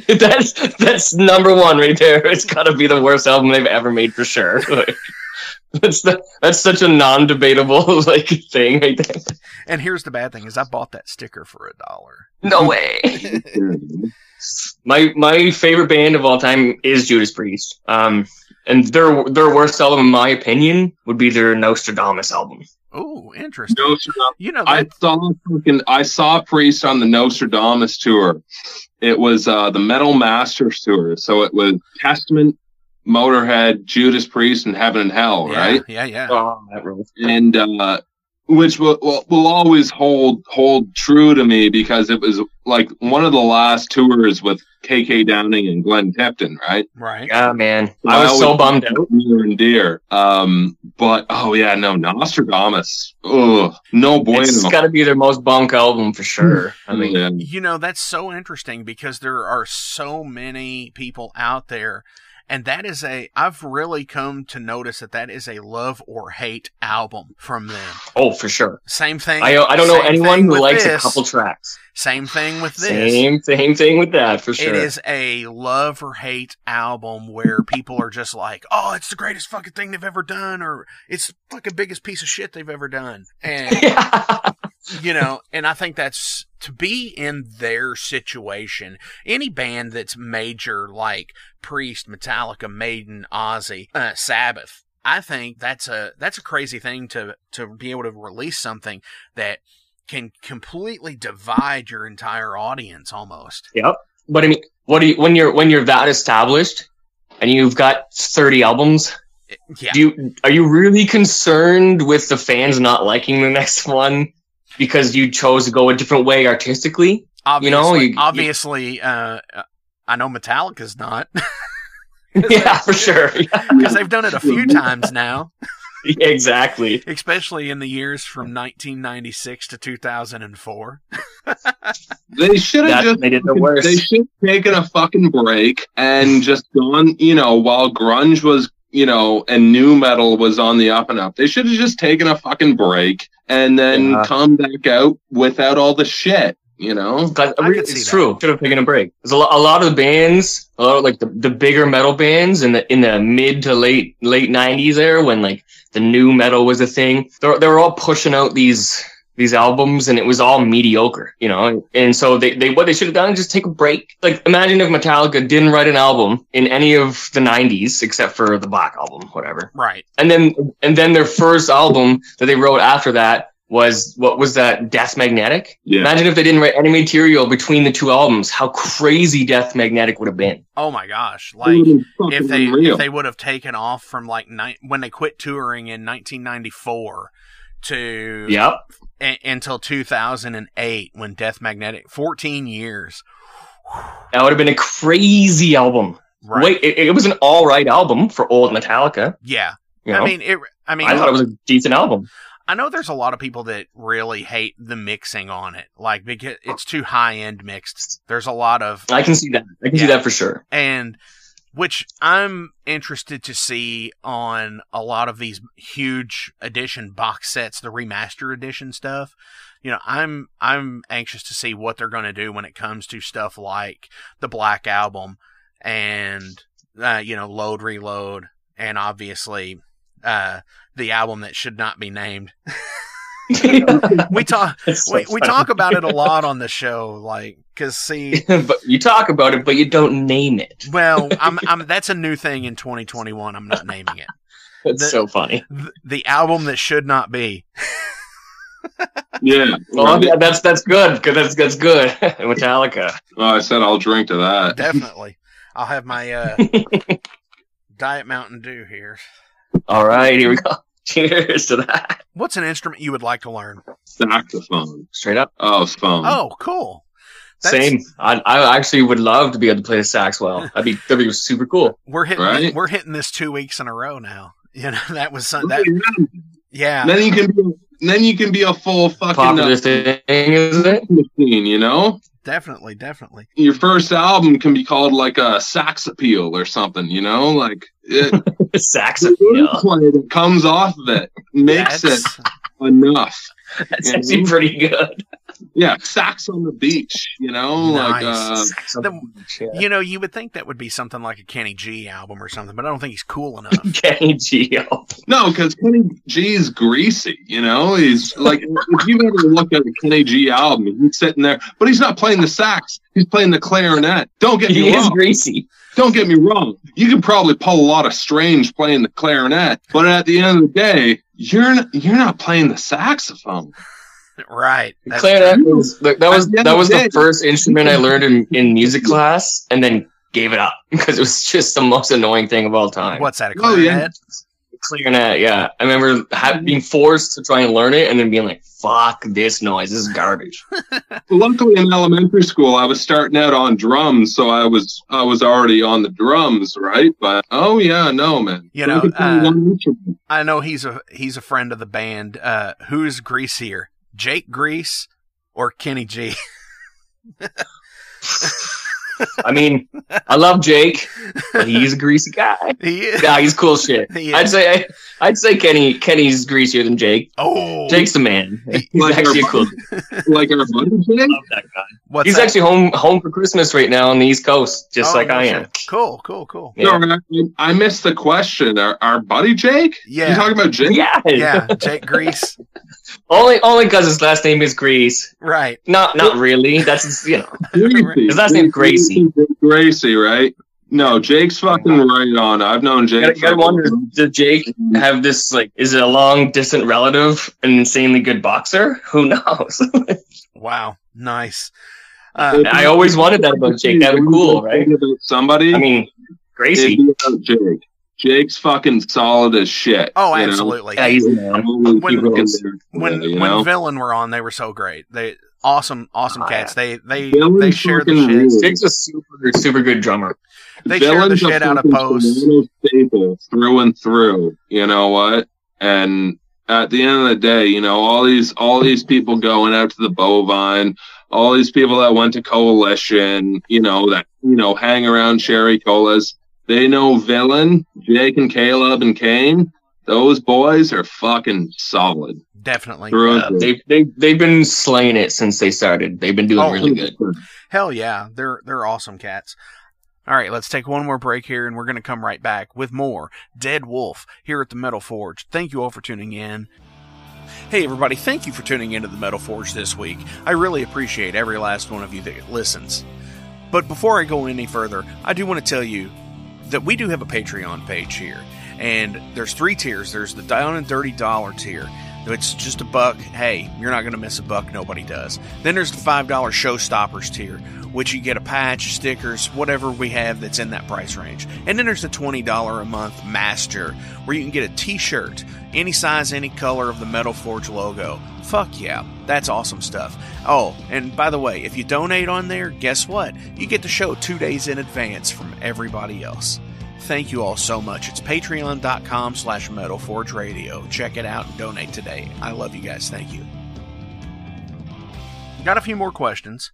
That's that's that's number one right there. It's got to be the worst album they've ever made for sure. Like, that's the, that's such a non-debatable like thing right there. And here's the bad thing: is I bought that sticker for a dollar. No way. my my favorite band of all time is Judas Priest. Um, and their their worst album, in my opinion, would be their Nostradamus album. Oh, interesting. Nostradamus. You know I saw fucking, I saw Priest on the Nostradamus tour. It was uh, the Metal Masters tour, so it was Testament, Motorhead, Judas Priest, and Heaven and Hell, yeah, right? Yeah, yeah. Oh, that and uh, which will, will will always hold hold true to me because it was like one of the last tours with KK Downing and Glenn Tipton, right? Right. Yeah, man. I was so bummed out. Near and dear. Um, but oh yeah, no Nostradamus. Ugh, no bueno. It's got to be their most bunk album for sure. I mean, Yeah. You know, that's so interesting because there are so many people out there. And that is a, I've really come to notice that that is a love or hate album from them. oh, for sure. Same thing. I uh, I don't know anyone who likes a couple tracks. Same thing with this. Same same thing with that for sure. It is a love or hate album where people are just like, "Oh, it's the greatest fucking thing they've ever done," or "It's the fucking biggest piece of shit they've ever done," and you know, and I think that's to be in their situation. Any band that's major, like Priest, Metallica, Maiden, Ozzy, uh, Sabbath, I think that's a that's a crazy thing to to be able to release something that can completely divide your entire audience almost. Yep. But I mean, what do you when you're when you're that established and you've got 30 albums? Yeah. Do you are you really concerned with the fans not liking the next one because you chose to go a different way artistically? obviously, you know, you- you- obviously, uh, uh, I know Metallica's not yeah, for sure. because they've done it a few times now, exactly. especially in the years from 1996 to 2004. They should have just made it the worst. They should have taken a fucking break and just gone, you know, while grunge was, you know, and nu metal was on the up and up. They should have just taken a fucking break and then Yeah. come back out without all the shit, you know? But I could it's see that. true. Should have taken a break. There's a lot, a lot of the bands, a lot of like the, the bigger metal bands in the in the mid to late late '90s there, when like the nu metal was a thing. They they were all pushing out these these albums, and it was all mediocre, you know. And so they, they what they should have done is just take a break. Like imagine if Metallica didn't write an album in any of the '90s except for the Black album, whatever Right. and then and then their first album that they wrote after that was what was that Death Magnetic? Yeah. Imagine if they didn't write any material between the two albums, how crazy Death Magnetic would have been. Oh my gosh! Like would've been fucking if they unreal. if they would have taken off from like ni- when they quit touring in 1994 to Yep. a- until 2008 when Death Magnetic 14 years. That would have been a crazy album. Right. Wait, it, it was an all right album for old Metallica. Yeah. You know? I mean it. I mean I thought it was a decent album. I know there's a lot of people that really hate the mixing on it, like because it's too high end mixed. There's a lot of I can see that. I can see that for sure. and which I'm interested to see on a lot of these huge edition box sets, the remaster edition stuff. You know, I'm I'm anxious to see what they're going to do when it comes to stuff like the Black Album and uh, you know Load Reload and obviously uh, the album that should not be named. we talk so we, we talk about it a lot on the show, like because see but you talk about it, but you don't name it. Well, I'm, I'm, that's a new thing in 2021. I'm not naming it. It's The- so funny. The, the album that should not be. yeah. Well, right. yeah, that's that's good because that's that's good. Metallica. Oh, I said I'll drink to that. Definitely. I'll have my uh, Diet Mountain Dew here. All right, here we go. Cheers to that. What's an instrument you would like to learn? Saxophone. Straight up. Oh, phone. Oh, cool. That's- Same. I, I actually would love to be able to play the sax well. That'd be that'd be super cool. We're hitting Right. we're hitting this two weeks in a row now. You know that was something. That yeah. yeah Then you can be. Then you can be a full fucking Popular uh, thing, isn't it? machine. You know, definitely definitely your first album can be called like a sax appeal or something. You know, like it, the Saxophone. wordplay that comes off of it makes it enough. That's actually pretty good. Yeah, sax on the beach. You know, like uh, Nice. Saxophone. Shit. you know you would think that would be something like a Kenny G album or something, but I don't think he's cool enough. Kenny Geo. No, because Kenny G's greasy. You know, he's like if you ever look at a Kenny G album, he's sitting there, but he's not playing the sax. He's playing the clarinet. Don't get me He me is wrong. greasy. Don't get me wrong. You can probably pull a lot of strange playing the clarinet, but at the end of the day, you're not, you're not playing the saxophone. Right. That's Clarinet true. was that that was the that was the the first instrument I learned in, in music class, and then gave it up because it was just the most annoying thing of all time. What's that? A Oh, yeah. clarinet? clarinet? Yeah, I remember ha- being forced to try and learn it, and then being like, "Fuck this noise! This is garbage." Luckily, in elementary school, I was starting out on drums, so I was I was already on the drums, right? But oh yeah, no man. You know, uh. I know he's a he's a friend of the band. Uh, who's greasier, Jake Grease or Kenny G? I mean, I love Jake, but he's a greasy guy. he is. Yeah, he's cool shit. He. I'd say I'd say Kenny Kenny's greasier than Jake. Oh, Jake's the man. He's Like actually a our- cool. like our buddy Jake. love that guy. what's He's that? actually home home for Christmas right now on the East Coast, just Oh, like no I shit. am. Cool, cool, cool. Yeah. No, I, I missed the question. Our, our buddy Jake? Yeah. You talking about Jake? Yeah, Yeah, Jake Grease. Only only because his last name is Grease. Right. Not not really. That's his, you know. Gracie. His last name's Gracie. Gracie, right? No, Jake's fucking right on. I've known Jake. I, gotta, you gotta for- wonder, did Jake have this like? Is it a long distant relative, an insanely good boxer? Who knows? Wow. Nice. Uh, I always wanted that about Jake. That'd be cool, right? Somebody. I mean, it'd Gracie. Jake. Jake's fucking solid as shit. oh, absolutely. Yeah, he's a man. When- fucking there for when you, you when? Villain were on, they were so great. They awesome, awesome Oh, cats. They they Villain's they share the shit. rules. Jake's a super super good drummer. They share the shit out of post. posts. Toronto staple through and through. You know what? And at the end of the day, you know, all these all these people going out to the bovine, all these people that went to coalition, you know, that you know, hang around Sherry Colas, they know Villain, Jake and Caleb and Kane. Those boys are fucking solid. Definitely. Through Uh, they they they've been slaying it since they started. They've been doing Oh, really good. Hell yeah, they're they're awesome cats. All right, let's take one more break here, and we're going to come right back with more Deadwolff here at the Metal Forge. Thank you all for tuning in. Hey, everybody, thank you for tuning into the Metal Forge this week. I really appreciate every last one of you that listens. But before I go any further, I do want to tell you that we do have a Patreon page here. And there's three tiers there's the Down and Dirty Dollar tier. It's just a buck. Hey, you're not going to miss a buck. Nobody does. Then there's the $5 Showstoppers tier, which you get a patch, stickers, whatever we have that's in that price range. And then there's the $20 a month Master, where you can get a t shirt, any size, any color of the Metal Forge logo. Fuck yeah, that's awesome stuff. Oh, and by the way, if you donate on there, guess what? You get the show two days in advance from everybody else. Thank you all so much. It's patreon.com slash metalforgeradio. Check it out and donate today. I love you guys. Thank you. Got a few more questions.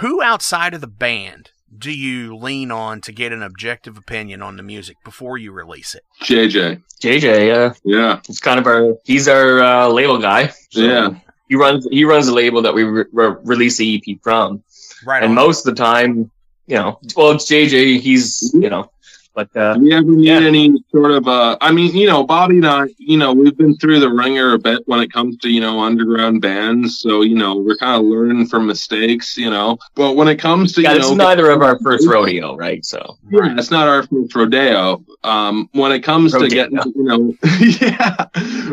Who outside of the band do you lean on to get an objective opinion on the music before you release it? JJ. JJ, yeah, Yeah. it's kind of our he's our uh, label guy. So Yeah. he runs he runs the label that we re- re- release the EP from, Right and on. most of the time, you know, well, it's JJ. He's you know, but uh, Do we ever need Yeah. any sort of uh I mean, you know, Bobby and I, you know, we've been through the ringer a bit when it comes to, you know, underground bands. So, you know, we're kind of learning from mistakes, you know. But when it comes to, yeah, you this know, neither of our first rodeo, right? So Yeah, it's not our first rodeo. Um, when it comes Rodeo. to getting, you know, yeah,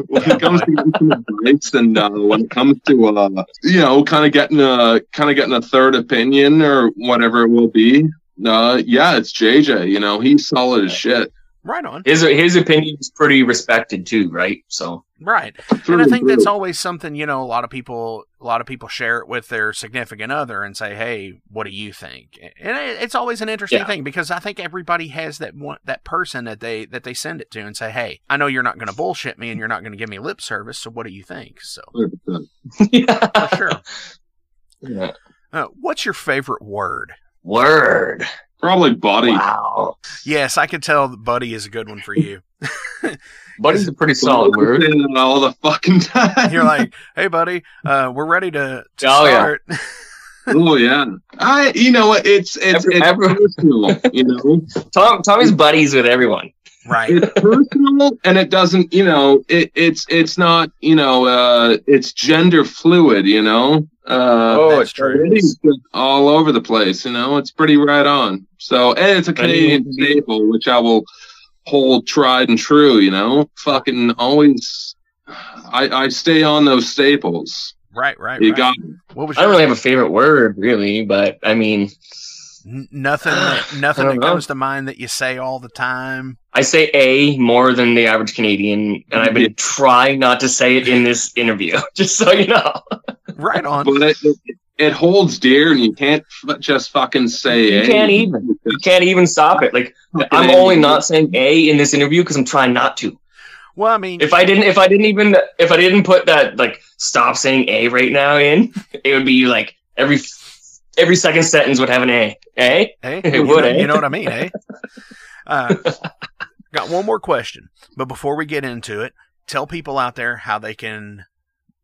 when it comes to getting some advice, and uh, when it comes to, uh, you know, kind of getting a kind of getting a third opinion or whatever it will be. Uh, yeah, it's JJ. You know, he's solid as shit. right on. his his opinion is pretty respected too, right? So Right. Through and I and think that's always something, you know, a lot of people a lot of people share it with their significant other and say, "Hey, what do you think?" And it's always an interesting Yeah. thing because I think everybody has that one that person that they that they send it to and say, "Hey, I know you're not going to bullshit me and you're not going to give me lip service, so what do you think?" So, yeah, for sure. Yeah. Uh, what's your favorite word? Word. Probably Buddy. Wow. Yes, I could tell buddy is a good one for you. Buddy's a pretty solid word. all the fucking time. You're like, "Hey, buddy, uh, we're ready to, to Oh, yeah. start." oh yeah. I, you know what? It's it's Every- it's every- personal. You know. Tom Tommy's buddies with everyone. right. it's personal and it doesn't you know it, it's it's not you know uh it's gender fluid you know uh Oh, That's true. all over the place you know it's pretty right on so and it's a canadian mean- staple which i will hold tried and true you know fucking always i i stay on those staples Right, right, you right. got what was I don't your really have a favorite word, really, but I mean, N- nothing that, nothing that know. comes to mind that you say all the time. I say A more than the average Canadian, and I've been trying not to say it in this interview, just so you know. Right on. but it, it, it holds dear and you can't f- just fucking say You eh. can't even. You can't even stop it. Like I'm only not saying A in this interview because I'm trying not to. Well, I mean, If I didn't, if I didn't even, if I didn't put that like stop saying A right now in, it would be like every every second sentence would have an A. A. hey, it you, would, know, eh? you know what I mean, eh? Uh, got one more question, but before we get into it, tell people out there how they can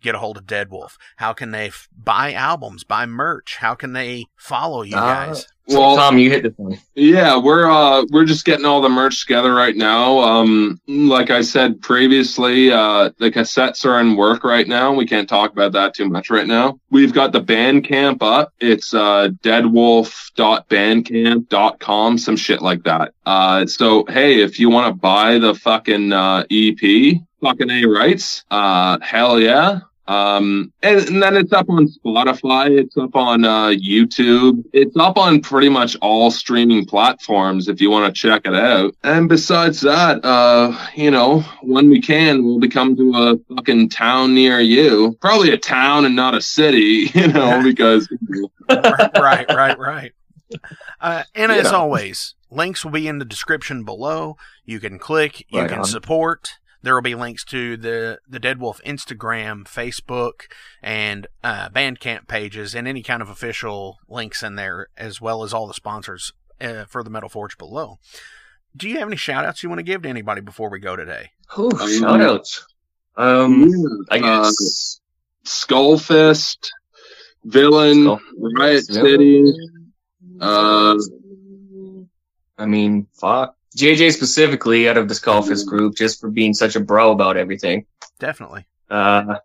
get a hold of Deadwolff. How can they f- buy albums, buy merch? How can they follow you Uh, guys? Well Tom, you hit this one. Yeah, we're uh we're just getting all the merch together right now. Um like I said previously, uh the cassettes are in work right now. We can't talk about that too much right now. We've got the Bandcamp up. It's uh deadwolff.bandcamp.com, some shit like that. Uh so hey, if you want to buy the fucking uh EP, fucking A rights, uh hell yeah. Um, and, and then it's up on Spotify. It's up on uh, YouTube. It's up on pretty much all streaming platforms if you want to check it out. And besides that, uh, you know, when we can, we'll be coming to a fucking town near you. Probably a town and not a city, you know, because right, right, right. Uh, and as always, links will be in the description below. You can click, you Right can on. support. There will be links to the the Deadwolff Instagram, Facebook, and uh, Bandcamp pages, and any kind of official links in there, as well as all the sponsors uh, for the Metal Forge below. Do you have any shout outs you want to give to anybody before we go today? Ooh, Um, shout outs. Um, I uh, guess. Skullfist, Villain, Skull- Riot City, uh, I mean, fuck. JJ specifically out of the Skullfist group just for being such a bro about everything. Definitely. Uh,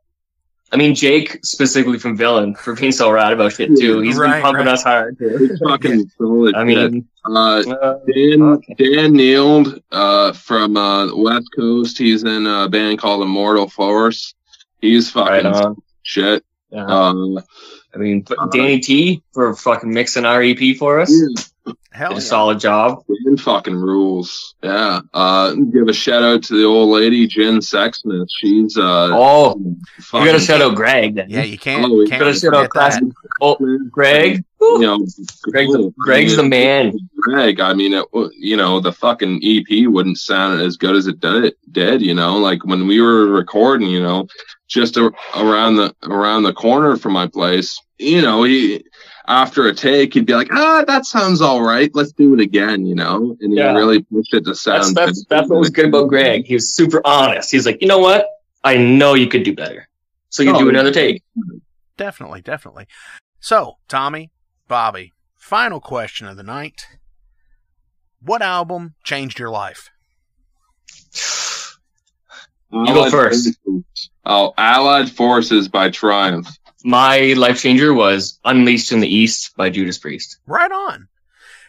I mean, Jake specifically from Villain for being so rad about shit too. He's Right, been pumping right. us hard too. fucking solid. I mean, uh, uh, Dan Okay. Dan Neild uh, from uh, the West Coast. He's in a band called Immortal Force. He's fucking on. shit. Yeah. Um, I mean, but Danny T for fucking mixing our EP for us. Hell Did a yeah. solid job. Jen fucking rules. Yeah. Uh, give a shout out to the old lady, Jen Sexsmith. She's, uh, Oh, you gotta shout out Greg then. Yeah, you can't. Oh, we can't gotta shout out classic. Oh, Greg. you know, Greg's the, Greg's the man. Greg, I mean, it, you know, the fucking EP wouldn't sound as good as it did, did, you know, like when we were recording, you know, just a, around the, around the corner from my place, you know, he, after a take, he'd be like, ah, that sounds all right. Let's do it again, you know, and he really pushed it to sound. That's that's that's what was good about Greg. He was super honest. He's like, you know what? I know you could do better. So you Oh, do another take. Definitely, definitely. So, Tommy, Bobby, final question of the night. What album changed your life? You go first. Oh, Allied Forces by Triumph. My life changer was Unleashed in the East by Judas Priest. Right on.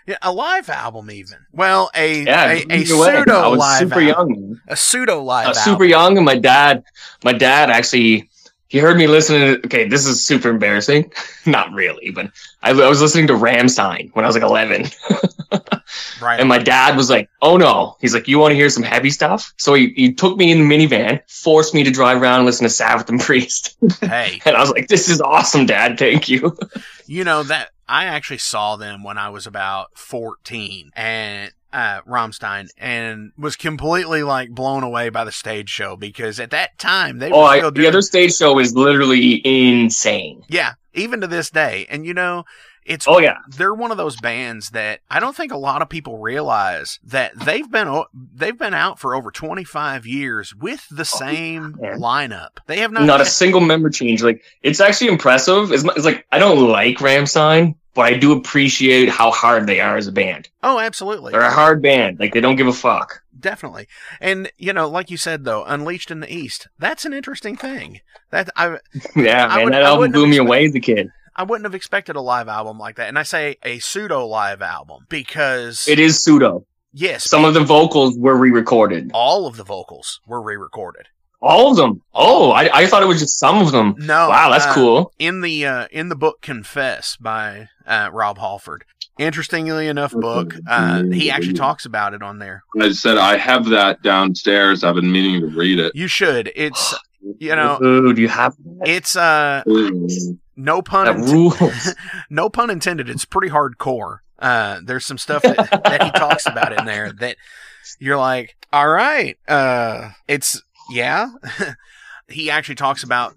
Yeah, a live album, even. Well, a Yeah, a, a either way, I pseudo was live super album. young. A pseudo live Uh, album. super young, and my dad, my dad actually, he heard me listening. To, okay, this is super embarrassing. Not really, but I, I was listening to Rammstein when I was like 11. Right. And my dad was like, "Oh no!" He's like, "You want to hear some heavy stuff?" So he, he took me in the minivan, forced me to drive around and listen to Sabbath and Priest, hey, and I was like, "This is awesome, Dad. Thank you." you know that I actually saw them when I was about 14 and uh Rammstein and was completely like blown away by the stage show because at that time they Oh, I, doing the other stage show is literally insane. Yeah, even to this day. And you know, it's Oh yeah, they're one of those bands that I don't think a lot of people realize that they've been they've been out for over 25 years with the oh, same man. lineup. They have not, not a single member change. Like it's actually impressive. It's, it's like I don't like Rammstein, but I do appreciate how hard they are as a band. Oh, absolutely. They're a hard band. Like they don't give a fuck. Definitely. And you know, like you said though, Unleashed in the East. That's an interesting thing. That I Yeah, I man, would- that album blew me away as a kid. I wouldn't have expected a live album like that. And I say a pseudo live album because It is pseudo. yes, Some of the vocals were re-recorded. all of the vocals were re-recorded. All of them. Oh, I, I thought it was just some of them. No. Wow, that's uh, cool. in the uh, in the book Confess by uh, Rob Halford. Interestingly enough, book uh, he actually talks about it on there. I said I have that downstairs. I've been meaning to read it. You should. It's you know Ooh, do you have it's uh no pun that int- rules? no pun intended. It's pretty hardcore. Uh, there's some stuff that, that he talks about in there that you're like, all right, uh, it's yeah. he actually talks about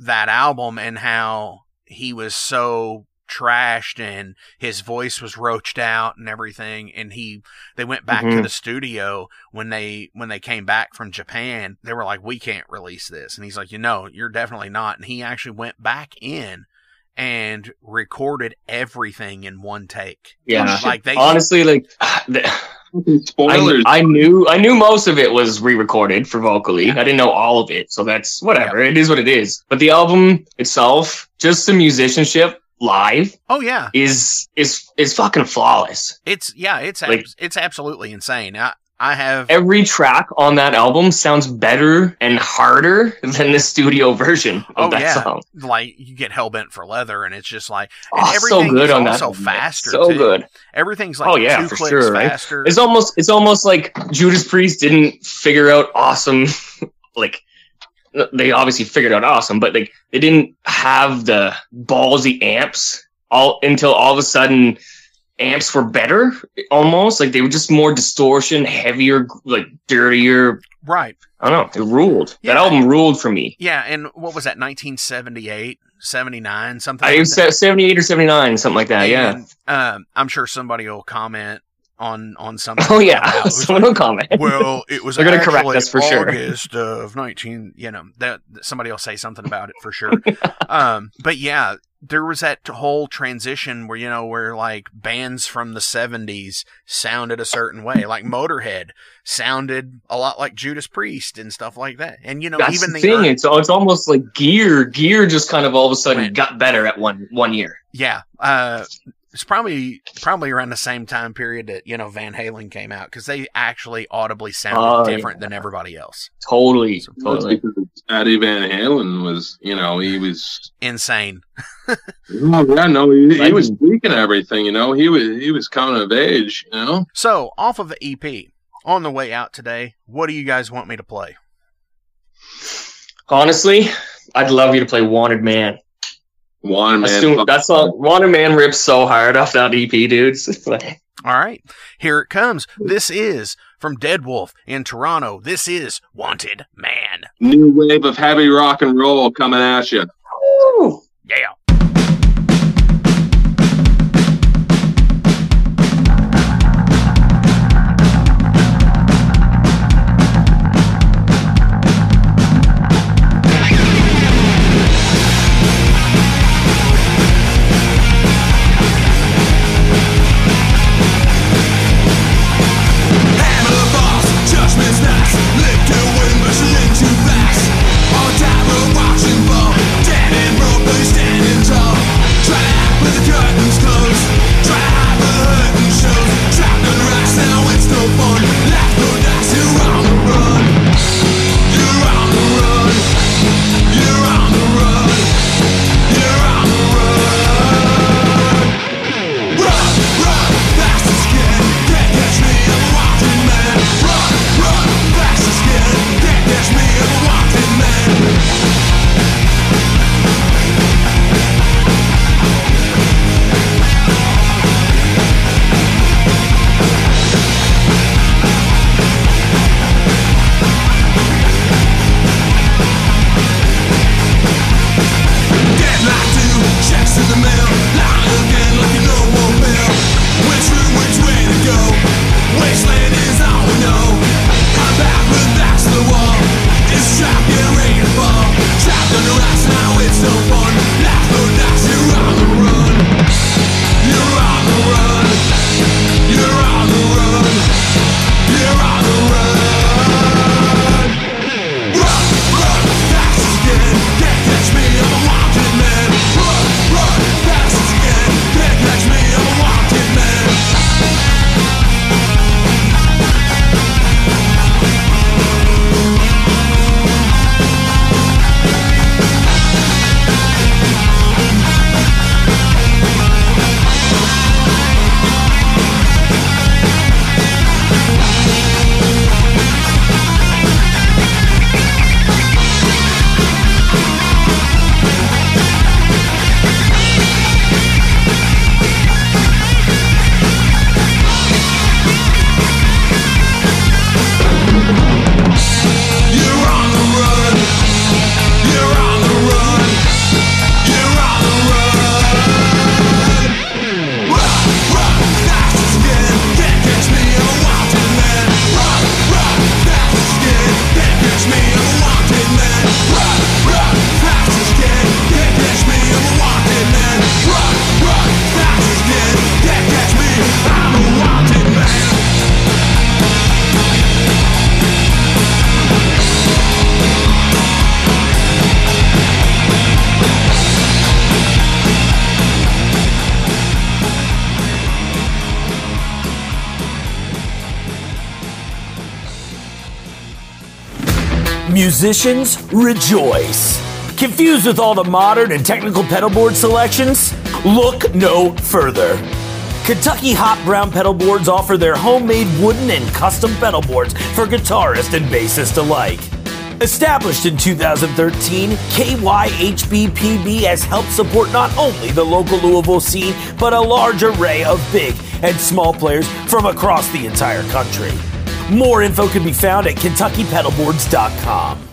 that album and how he was so trashed and his voice was roached out and everything and he they went back to Mhm. the studio when they when they came back from Japan they were like we can't release this and he's like you know you're definitely not and he actually went back in and recorded everything in one take Yeah. like they Honestly, like the- Spoilers. I, I knew I knew most of it was re-recorded for vocally. I didn't know all of it, so that's whatever. It is what it is. But the album itself, just the musicianship live, oh yeah is is is fucking flawless. it's yeah it's Like- abs- it's absolutely insane I I have Every track on that album sounds better and harder than the studio version of Oh, that yeah. song. like you get hell bent for leather and it's just like Oh, so good on that. man. faster So too. good. everything's like Oh, yeah, for sure, right? faster It's almost it's almost like Judas Priest didn't figure out awesome like they obviously figured out awesome, but like they didn't have the ballsy amps all until all of a sudden amps were better almost like they were just more distortion, heavier, like dirtier. right I don't know. It ruled. Yeah. That album ruled for me. yeah and what was that 1978 79 something I like was that. 78 or 79, something like that. Yeah. Um, I'm sure somebody will comment on on something Oh yeah. Someone will comment. well, it was They're gonna correct actually us for sure. August of 19, you know, that somebody will say something about it for sure. um, but yeah, there was that whole transition where, you know, where like bands from the 70s sounded a certain way, like Motorhead sounded a lot like Judas Priest and stuff like that. And, you know, That's even the thing. ear- It's it's almost like gear. Gear just kind of all of a sudden Went. got better at one one year. yeah, uh, it's probably probably around the same time period that you know Van Halen came out because they actually audibly sounded Oh, different yeah. than everybody else. Totally, That's totally. Eddie Van Halen was, you know, he was. Insane. Oh yeah, no, he, he was tweaking everything. You know, he was he was coming of age. You know. So, off of the EP, on the way out today, what do you guys want me to play? Honestly, I'd love you to play Wanted Man. Wanted Man. too- that's all. Wanted Man rips so hard off that EP, dudes. All right, here it comes. This is from Deadwolff in Toronto. This is Wanted Man. New wave of heavy rock and roll coming at you. woo. Yeah. Ice, now it's fun. Life go Musicians, rejoice! Confused with all the modern and technical pedal board selections? Look no further. Kentucky Hot Brown pedal boards offer their homemade wooden and custom pedal boards for guitarist and bassist alike. Established in 2013, KYHBPB has helped support not only the local Louisville scene, but a large array of big and small players from across the entire country. More info can be found at KentuckyPedalboards.com.